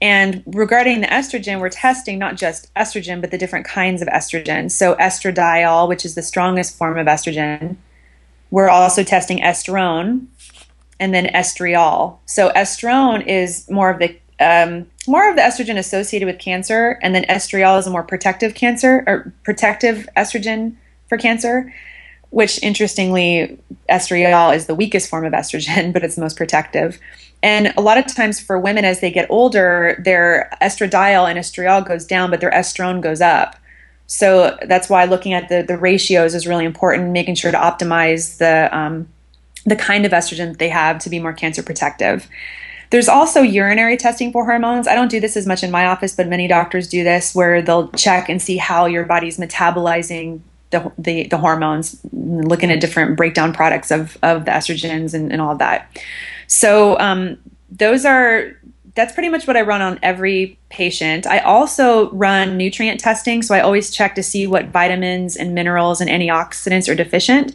And regarding the estrogen, we're testing not just estrogen, but the different kinds of estrogen. So, estradiol, which is the strongest form of estrogen. We're also testing estrone and then estriol. So, estrone is more of the um, more of the estrogen associated with cancer, and then estriol is a more protective cancer or protective estrogen for cancer. Which interestingly, estriol is the weakest form of estrogen, but it's the most protective. And a lot of times for women as they get older, their estradiol and estriol goes down, but their estrone goes up. So that's why looking at the, the ratios is really important, making sure to optimize the, um, the kind of estrogen that they have to be more cancer protective. There's also urinary testing for hormones. I don't do this as much in my office, but many doctors do this where they'll check and see how your body's metabolizing the, the, the hormones, looking at different breakdown products of, of the estrogens and, and all of that. So um, those are that's pretty much what I run on every patient. I also run nutrient testing, so I always check to see what vitamins and minerals and antioxidants are deficient.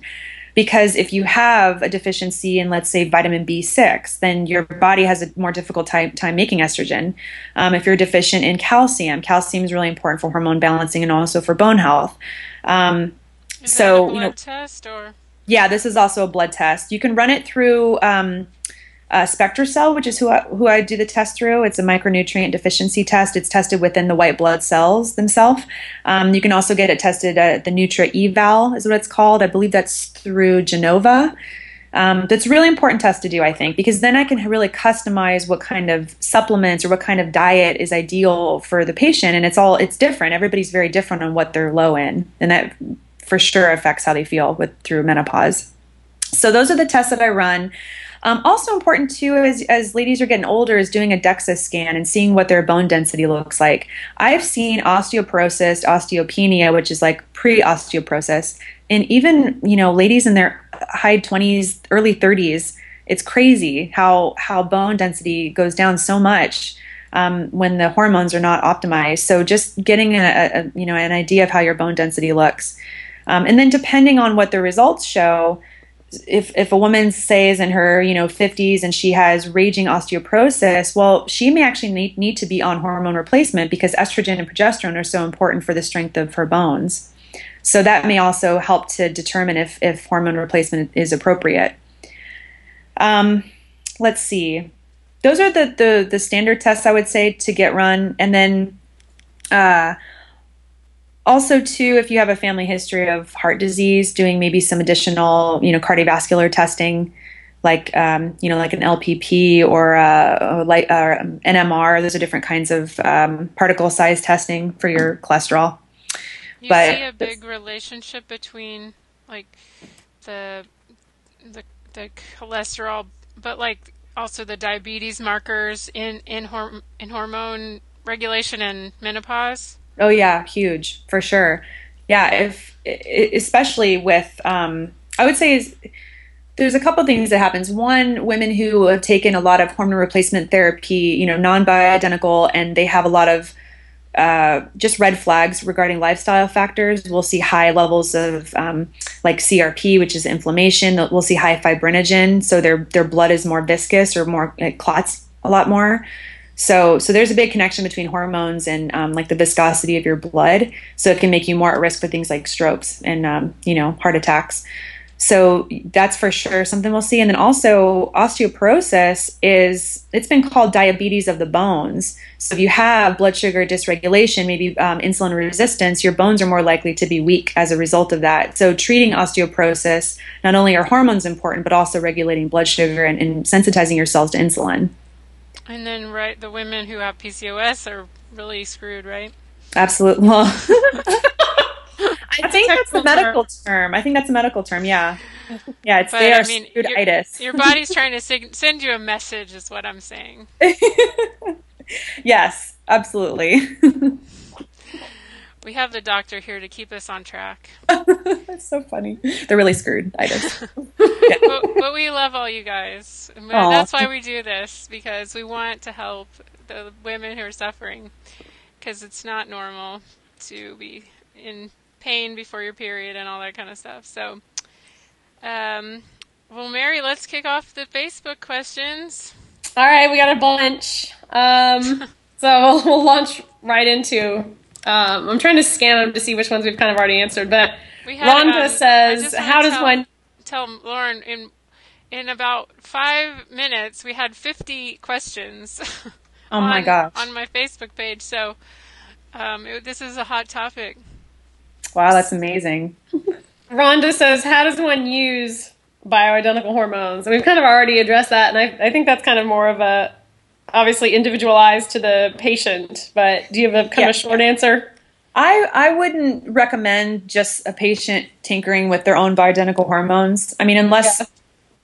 Because if you have a deficiency in, let's say, vitamin B6, then your body has a more difficult time, time making estrogen. Um, if you're deficient in calcium, calcium is really important for hormone balancing and also for bone health. Um, so, you know, test or yeah, this is also a blood test. You can run it through um, uh, SpectraCell, which is who I, who I do the test through. It's a micronutrient deficiency test. It's tested within the white blood cells themselves. Um, you can also get it tested at the NutrEval, is what it's called. I believe that's through Genova. Um, that's really important test to do, I think, because then I can really customize what kind of supplements or what kind of diet is ideal for the patient, and it's all it's different. Everybody's very different on what they're low in, and that for sure affects how they feel with through menopause. So those are the tests that I run. Um, also important too, as, as ladies are getting older, is doing a DEXA scan and seeing what their bone density looks like. I've seen osteoporosis, osteopenia, which is like pre-osteoporosis, and even you know ladies in their high 20s, early 30s. It's crazy how how bone density goes down so much. Um, when the hormones are not optimized. So just getting a, a, you know an idea of how your bone density looks, um, and then depending on what the results show, if if a woman says in her you know 50s and she has raging osteoporosis well she may actually need, need to be on hormone replacement because estrogen and progesterone are so important for the strength of her bones. So that may also help to determine if if hormone replacement is appropriate. Um, let's see. Those are the, the the standard tests i would say to get run. And then uh, also too if you have a family history of heart disease doing maybe some additional you know cardiovascular testing like um, you know like an lpp or uh, like uh, nmr those are different kinds of um, particle size testing for your cholesterol. You but see a big relationship between like the the the cholesterol but like also the diabetes markers in in, horm- in hormone regulation and menopause Oh yeah, huge for sure. yeah, if especially with, um, I would say is there's a couple things that happens. One, women who have taken a lot of hormone replacement therapy, you know, non-bioidentical, and they have a lot of uh, just red flags regarding lifestyle factors. We'll see high levels of um, like CRP, which is inflammation. We'll see high fibrinogen, so their their blood is more viscous or more it clots a lot more. So so there's a big connection between hormones and um, like the viscosity of your blood. So it can make you more at risk for things like strokes and um, you know heart attacks. So that's for sure something we'll see. And then also osteoporosis is it's been called diabetes of the bones. So if you have blood sugar dysregulation, maybe um, insulin resistance, your bones are more likely to be weak as a result of that. So treating osteoporosis, not only are hormones important, but also regulating blood sugar and, and sensitizing your cells to insulin. And then right, the women who have PCOS are really screwed, right? Absolutely. Well, I think that's a medical term. term. I think that's a medical term. Yeah, yeah. It's but, they are I mean, your, your body's trying to sig- send you a message, is what I'm saying. yes, absolutely. We have the doctor here to keep us on track. that's so funny. They're really screwed. I just. yeah. but, but, we love all you guys. Aww. That's why we do this because we want to help the women who are suffering because it's not normal to be in pain before your period and all that kind of stuff. So, um, well, Mary, let's kick off the Facebook questions. All right, we got a bunch. Um, so we'll, we'll, launch right into. Um, I'm trying to scan them to see which ones we've kind of already answered, but Rhonda um, says, "How does tell, one?" Tell Lauren in in about five minutes we had 50 questions. Oh on, my gosh! On my Facebook page, so um, it, this is a hot topic. Wow, that's amazing. Rhonda says, How does one use bioidentical hormones? And we've kind of already addressed that, and I, I think that's kind of more of a obviously individualized to the patient. But do you have a kind yeah. of a short answer? I, I wouldn't recommend just a patient tinkering with their own bioidentical hormones. I mean, unless yeah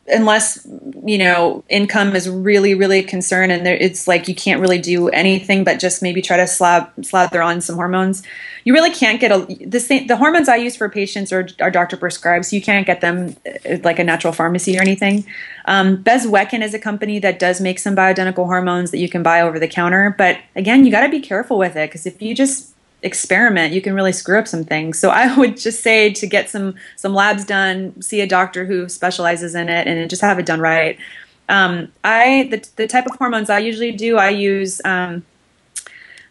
unless you know income is really really a concern and there, it's like you can't really do anything but just maybe try to slab slather on some hormones you really can't get a the same the hormones i use for patients or our doctor prescribes. You can't get them uh, like a natural pharmacy or anything. Um, bezwecken is a company that does make some bioidentical hormones that you can buy over the counter but again you got to be careful with it because if you just experiment you can really screw up some things so i would just say to get some some labs done see a doctor who specializes in it and just have it done right um, i the, the type of hormones i usually do i use um,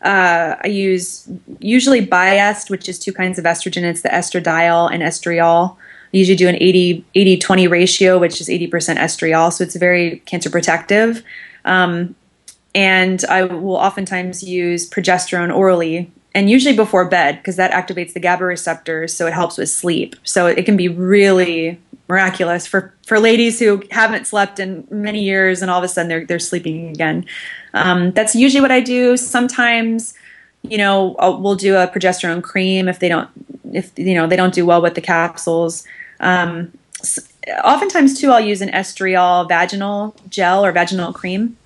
uh, I use usually Biest which is two kinds of estrogen. It's the estradiol and estriol. I usually do an 80 80 20 ratio, which is 80% estriol. So it's very cancer protective. Um, and I will oftentimes use progesterone orally, and usually before bed because that activates the GABA receptors, so it helps with sleep. So it can be really miraculous for for ladies who haven't slept in many years and all of a sudden they're they're sleeping again. Um, that's usually what I do. Sometimes, you know, I'll, we'll do a progesterone cream if they don't if you know they don't do well with the capsules. Um, oftentimes too, I'll use an estriol vaginal gel or vaginal cream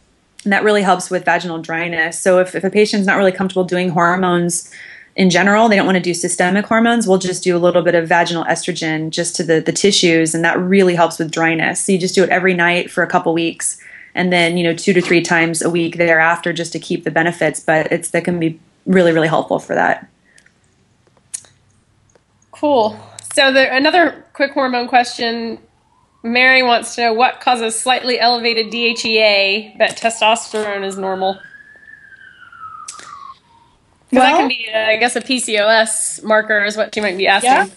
and that really helps with vaginal dryness. So if, if a patient's not really comfortable doing hormones in general, they don't want to do systemic hormones, we'll just do a little bit of vaginal estrogen just to the, the tissues, and that really helps with dryness. So you just do it every night for a couple weeks, and then you know two to three times a week thereafter just to keep the benefits. But it's that can be really really helpful for that. Cool. So the, another quick hormone question Mary wants to know what causes slightly elevated DHEA, but testosterone is normal. Well, that can be, uh, I guess, a PCOS marker is what you might be asking. Yeah,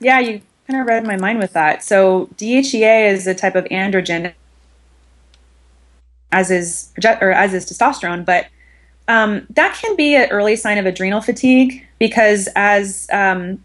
yeah, you kind of read my mind with that. So DHEA is a type of androgen, as is or as is testosterone, but um, that can be an early sign of adrenal fatigue because as um,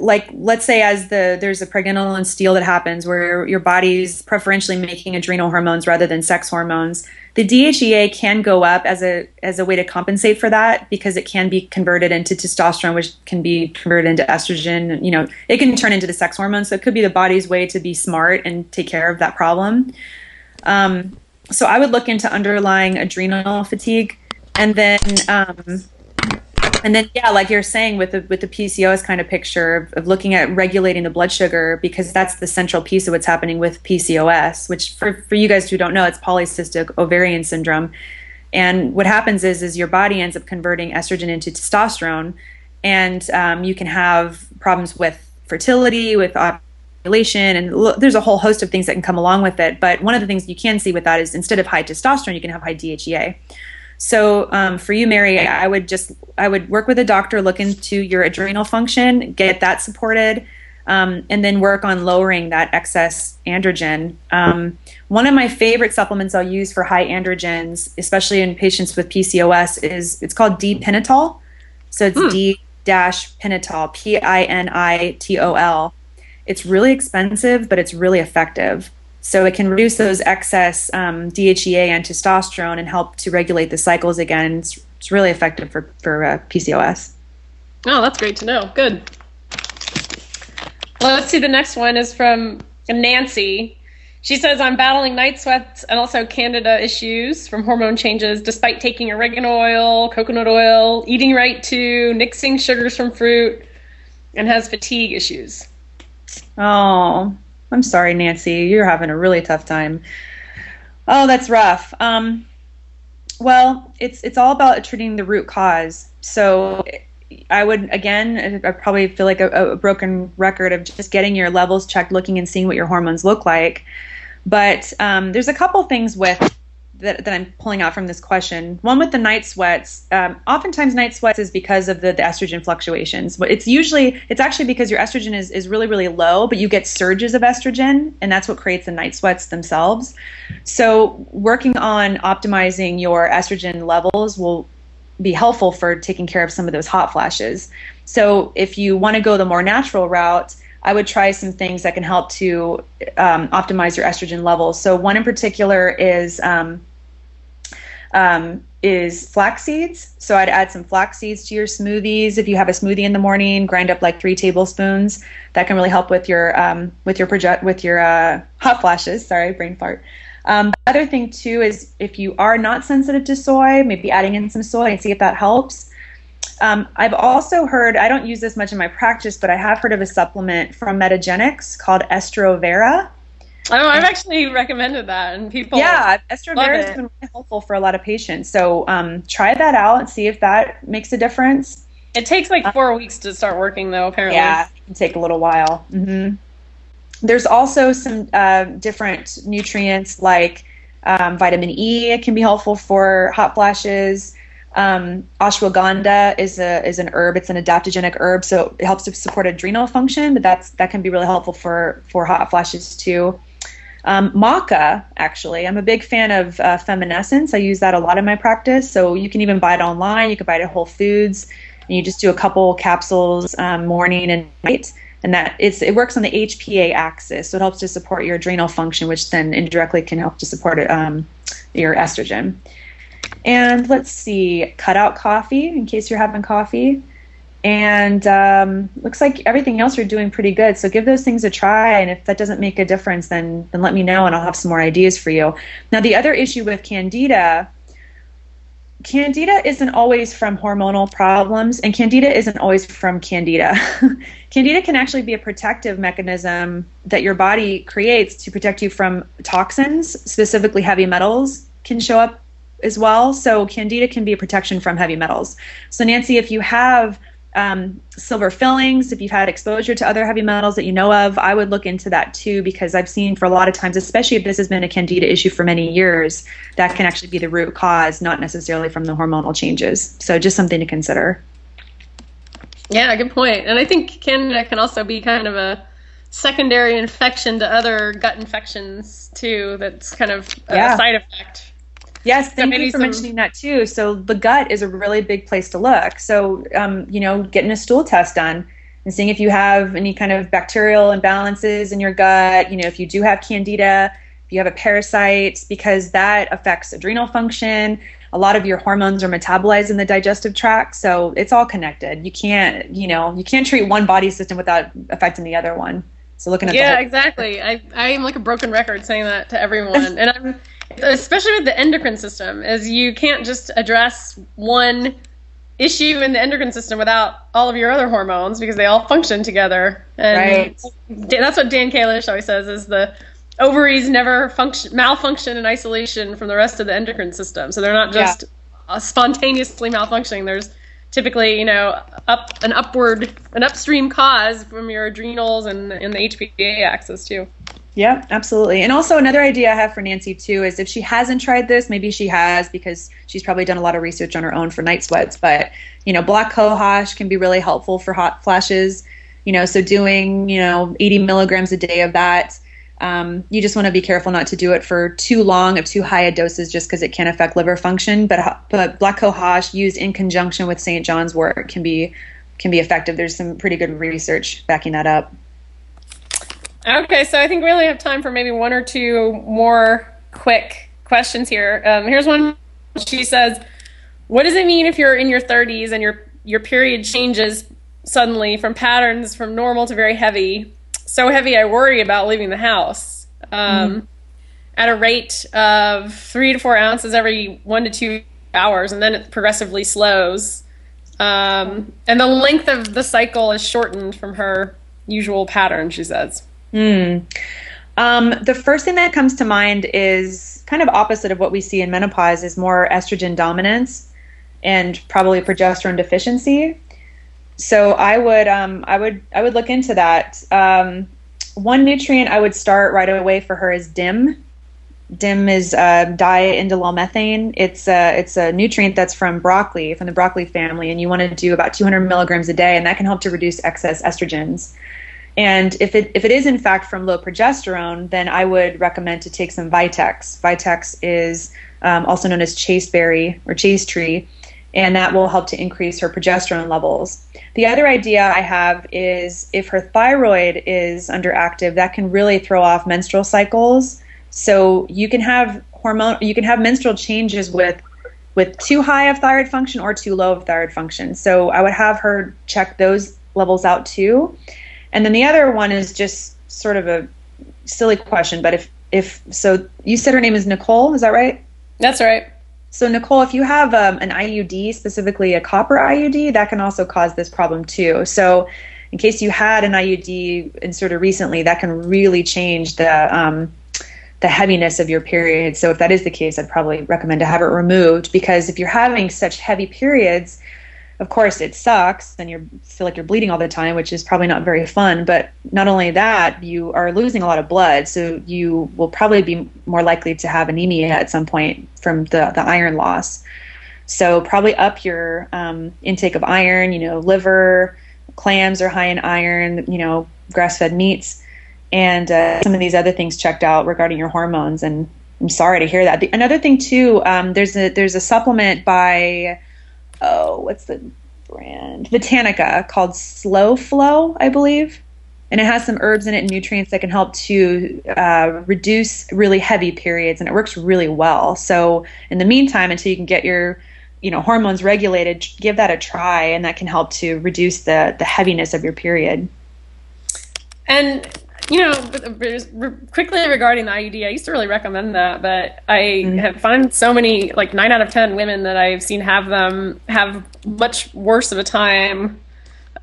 like let's say as the there's a pregnenolone steal that happens where your body's preferentially making adrenal hormones rather than sex hormones the DHEA can go up as a as a way to compensate for that because it can be converted into testosterone which can be converted into estrogen. You know it can turn into the sex hormone so it could be the body's way to be smart and take care of that problem. Um, so I would look into underlying adrenal fatigue. And then um, And then, yeah, like you're saying with the with the PCOS kind of picture of, of, looking at regulating the blood sugar because that's the central piece of what's happening with PCOS, which for, for you guys who don't know, it's polycystic ovarian syndrome. And what happens is is your body ends up converting estrogen into testosterone, and um, you can have problems with fertility, with ovulation, and lo- there's a whole host of things that can come along with it. But one of the things you can see with that is instead of high testosterone, you can have high DHEA. So um, for you, Mary, I would just I would work with a doctor, look into your adrenal function, get that supported, um, and then work on lowering that excess androgen. Um, one of my favorite supplements I'll use for high androgens, especially in patients with PCOS, is it's called D-pinitol. So it's hmm. D dash pinitol, P I N I T O L. It's really expensive, but it's really effective. So it can reduce those excess um, DHEA and testosterone and help to regulate the cycles again. It's, it's really effective for, for uh, PCOS. Oh, that's great to know. Good. Well, let's see. The next one is from Nancy. She says, I'm battling night sweats and also candida issues from hormone changes despite taking oregano oil, coconut oil, eating right too, mixing sugars from fruit, and has fatigue issues. Oh, I'm sorry, Nancy. You're having a really tough time. Oh, that's rough. Um, well, it's it's all about treating the root cause. So I would again, I probably feel like a, a, broken record of just getting your levels checked, looking and seeing what your hormones look like. But um, there's a couple things with that, that I'm pulling out from this question. One with the night sweats. Um, oftentimes, night sweats is because of the, the estrogen fluctuations. But it's usually it's actually because your estrogen is is really really low, but you get surges of estrogen, and that's what creates the night sweats themselves. So, working on optimizing your estrogen levels will be helpful for taking care of some of those hot flashes. So, if you want to go the more natural route. I would try some things that can help to um, optimize your estrogen levels. So one in particular is um, um, is flax seeds. So I'd add some flax seeds to your smoothies. If you have a smoothie in the morning, grind up like three tablespoons. That can really help with your um, with your project with your uh, hot flashes. Sorry, brain fart. Um, the other thing too is if you are not sensitive to soy, maybe adding in some soy and see if that helps. Um, I've also heard, I don't use this much in my practice, but I have heard of a supplement from Metagenics called Estrovera. Oh, I've actually recommended that, and people. Yeah, Estrovera has been really helpful for a lot of patients. So um, try that out and see if that makes a difference. It takes like four uh, weeks to start working, though. Apparently, yeah, it can take a little while. Mm-hmm. There's also some uh, different nutrients like um, vitamin E. It can be helpful for hot flashes. Um, ashwagandha is a is an herb. It's an adaptogenic herb, so it helps to support adrenal function. But that's that can be really helpful for for hot flashes too. Um, maca, actually, I'm a big fan of uh, Femenessence. I use that a lot in my practice. So you can even buy it online. You can buy it at Whole Foods, and you just do a couple capsules um, morning and night. And that it's it works on the HPA axis, so it helps to support your adrenal function, which then indirectly can help to support um, your estrogen. And let's see, cut out coffee in case you're having coffee and um, looks like everything else you're doing pretty good. So give those things a try, and if that doesn't make a difference, then then let me know, and I'll have some more ideas for you. Now, the other issue with candida. Candida isn't always from hormonal problems, and candida isn't always from candida. candida can actually be a protective mechanism that your body creates to protect you from toxins, specifically heavy metals, can show up as well. So, candida can be a protection from heavy metals. So, Nancy, if you have um, silver fillings, if you've had exposure to other heavy metals that you know of, I would look into that too because I've seen for a lot of times, especially if this has been a candida issue for many years, that can actually be the root cause, not necessarily from the hormonal changes. So just something to consider. Yeah, good point. And I think candida can also be kind of a secondary infection to other gut infections too. That's kind of a yeah. side effect Yes, thank you for some... mentioning that too. So the gut is a really big place to look. So um, you know, getting a stool test done and seeing if you have any kind of bacterial imbalances in your gut. You know, if you do have candida, if you have a parasite, because that affects adrenal function. A lot of your hormones are metabolized in the digestive tract, so it's all connected. You can't, you know, you can't treat one body system without affecting the other one. So looking at yeah, whole- exactly. I I am like a broken record saying that to everyone, and I'm especially with the endocrine system, is you can't just address one issue in the endocrine system without all of your other hormones because they all function together. And Right. that's what Dan Kalish always says is the ovaries never function malfunction in isolation from the rest of the endocrine system. So they're not just uh, spontaneously malfunctioning. There's typically, you know, up an upward an upstream cause from your adrenals and, and the HPA axis too. Yeah, absolutely. And also another idea I have for Nancy too is if she hasn't tried this, maybe she has because she's probably done a lot of research on her own for night sweats. But you know, black cohosh can be really helpful for hot flashes. You know, so doing you know 80 milligrams a day of that. Um, you just want to be careful not to do it for too long of too high a doses, just because it can affect liver function. But but black cohosh used in conjunction with St. John's wort can be can be effective. There's some pretty good research backing that up. Okay, so I think we only have time for maybe one or two more quick questions here. Um, here's one. She says, "What does it mean if you're in your 30s and your your period changes suddenly from patterns from normal to very heavy? So heavy, I worry about leaving the house um, at a rate of three to four ounces every one to two hours, and then it progressively slows. Um, and the length of the cycle is shortened from her usual pattern." She says. Um, the first thing that comes to mind is kind of opposite of what we see in menopause is more estrogen dominance and probably progesterone deficiency. So I would um, I would I would look into that. Um, one nutrient I would start right away for her is DIM. DIM is uh, diindolylmethane. It's a it's a nutrient that's from broccoli, from the broccoli family, and you want to do about 200 milligrams a day, and that can help to reduce excess estrogens. And if it if it is in fact from low progesterone, then I would recommend to take some Vitex. Vitex is um, also known as chasteberry or chaste tree, and that will help to increase her progesterone levels. The other idea I have is if her thyroid is underactive, that can really throw off menstrual cycles. So you can have hormone, you can have menstrual changes with with too high of thyroid function or too low of thyroid function. So I would have her check those levels out too. And then the other one is just sort of a silly question, but if if so, you said her name is Nicole, is that right? That's right. So Nicole, if you have um, an IUD, specifically a copper IUD, that can also cause this problem too. So in case you had an IUD inserted recently, that can really change the um, the heaviness of your period. So if that is the case, I'd probably recommend to have it removed because if you're having such heavy periods, of course it sucks and you feel like you're bleeding all the time which is probably not very fun but not only that you are losing a lot of blood so you will probably be more likely to have anemia at some point from the, the iron loss. So probably up your um, intake of iron you know liver clams are high in iron you know grass-fed meats and uh, some of these other things checked out regarding your hormones and i'm sorry to hear that. The, another thing too um, there's a there's a supplement by oh, what's the brand? Vitanica called Slow Flow, I believe. And it has some herbs in it and nutrients that can help to uh, reduce really heavy periods, and it works really well. So, in the meantime, until you can get your, you know, hormones regulated, give that a try, and that can help to reduce the the heaviness of your period. And you know, quickly regarding the IUD, I used to really recommend that, but I mm-hmm. have found so many, like nine out of ten women that I've seen have them have much worse of a time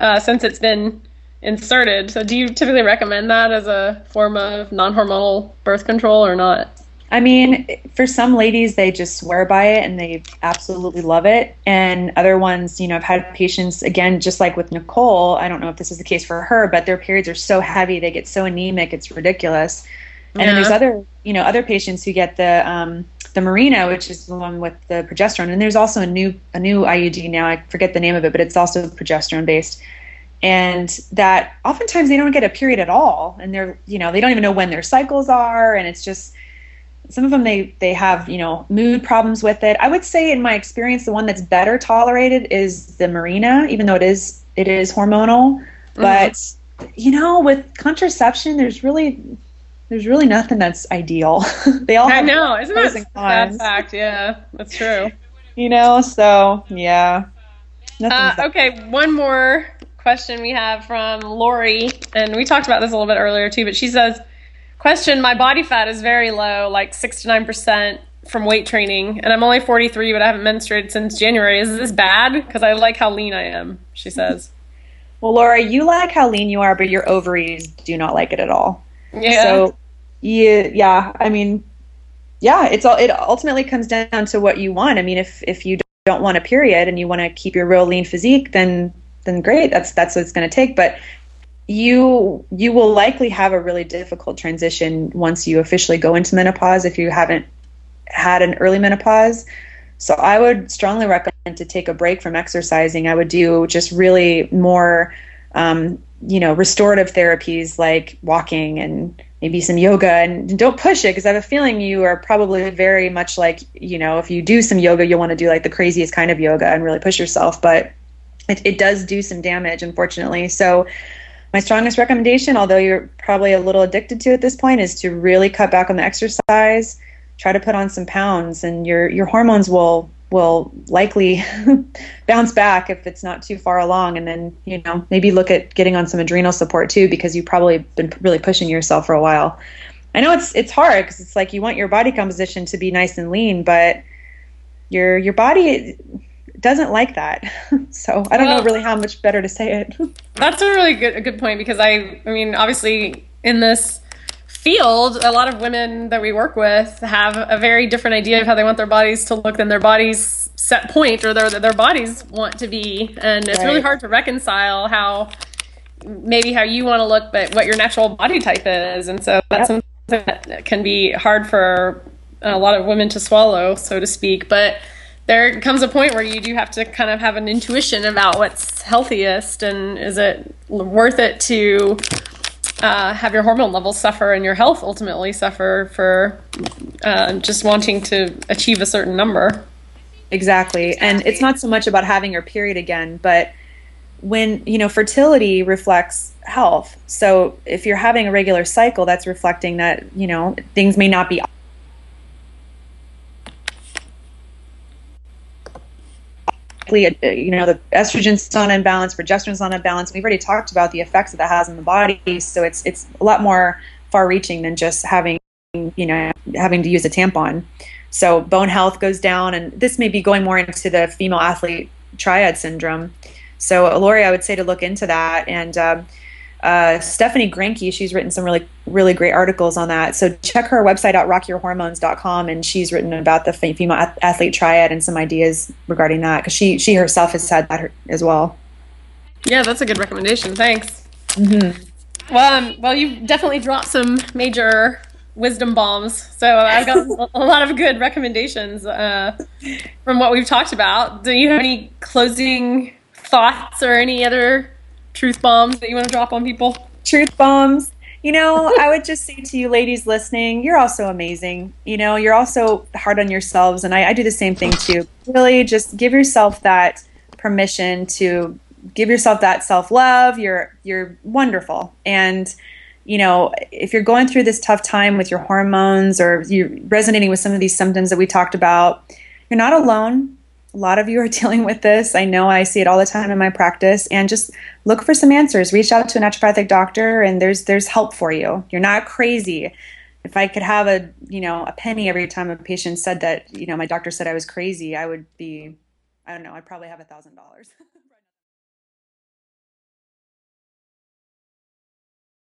uh, since it's been inserted. So, do you typically recommend that as a form of non-hormonal birth control or not? I mean, for some ladies, they just swear by it and they absolutely love it. And other ones, you know, I've had patients, again, just like with Nicole, I don't know if this is the case for her, but their periods are so heavy, they get so anemic, it's ridiculous. And yeah. then there's other, you know, other patients who get the, um, the Mirena, which is the one with the progesterone. And there's also a new, a new IUD now, I forget the name of it, but it's also progesterone based. And that oftentimes they don't get a period at all. And they're, you know, they don't even know when their cycles are. And it's just, some of them they they have you know mood problems with it. I would say in my experience the one that's better tolerated is the Mirena even though it is it is hormonal. Mm-hmm. but you know with contraception there's really there's really nothing that's ideal. They all i know. isn't that fact? Yeah that's true. You know so yeah. Uh, okay one more question we have from lori and we talked about this a little bit earlier too but she says Question My body fat is very low, like 6 to 9%. from weight training, and I'm only 43, but I haven't menstruated since January. Is this bad? Because I like how lean I am, she says. well, Laura, you like how lean you are, but your ovaries do not like it at all. Yeah. So, yeah, yeah. I mean, yeah. It's all. It ultimately comes down to what you want. I mean, if if you don't want a period and you want to keep your real lean physique, then then great. That's that's what it's going to take. But you you will likely have a really difficult transition once you officially go into menopause if you haven't had an early menopause. So I would strongly recommend to take a break from exercising. I would do just really more, um, you know, restorative therapies like walking and maybe some yoga. And don't push it because I have a feeling you are probably very much like, you know, if you do some yoga, you'll want to do like the craziest kind of yoga and really push yourself. But it, it does do some damage, unfortunately. So my strongest recommendation, although you're probably a little addicted to at this point, is to really cut back on the exercise. Try to put on some pounds, and your your hormones will will likely bounce back if it's not too far along. And then you know maybe look at getting on some adrenal support too, because you've probably been really pushing yourself for a while. I know it's it's hard because it's like you want your body composition to be nice and lean, but your your body doesn't like that. so I don't well, know really how much better to say it. that's a really good a good point because I I mean obviously in this field a lot of women that we work with have a very different idea of how they want their bodies to look than their bodies set point or their their bodies want to be and it's right. really hard to reconcile how maybe how you want to look but what your natural body type is and so that's yep. something that can be hard for a lot of women to swallow so to speak but there comes a point where you do have to kind of have an intuition about what's healthiest and is it worth it to uh, have your hormone levels suffer and your health ultimately suffer for uh, just wanting to achieve a certain number. Exactly. And it's not so much about having your period again, but when, you know, fertility reflects health. So if you're having a regular cycle, that's reflecting that, you know, things may not be you know, the estrogen's on imbalance, progesterone's on imbalance. We've already talked about the effects that that has on the body. So it's it's a lot more far-reaching than just having, you know, having to use a tampon. So bone health goes down, and this may be going more into the female athlete triad syndrome. So Lori, I would say to look into that and. Um, uh, Stephanie Granke, she's written some really, really great articles on that. So check her website out, rockyourhormones.com, and she's written about the female athlete triad and some ideas regarding that because she, she herself has had that as well. Yeah, that's a good recommendation. Thanks. Mm-hmm. Well, um, well, you've definitely dropped some major wisdom bombs. So I've got a lot of good recommendations uh, from what we've talked about. Do you have any closing thoughts or any other truth bombs that you want to drop on people? Truth bombs. You know, I would just say to you ladies listening, you're also amazing. You know, you're also hard on yourselves. And I, I do the same thing too. Really just give yourself that permission to give yourself that self love. You're, you're wonderful. And, you know, if you're going through this tough time with your hormones or you're resonating with some of these symptoms that we talked about, you're not alone a lot of you are dealing with this. I know I see it all the time in my practice and just look for some answers. Reach out to a naturopathic doctor and there's there's help for you. You're not crazy. If I could have a, you know, a penny every time a patient said that, you know, my doctor said I was crazy, I would be I don't know, I'd probably have a thousand dollars.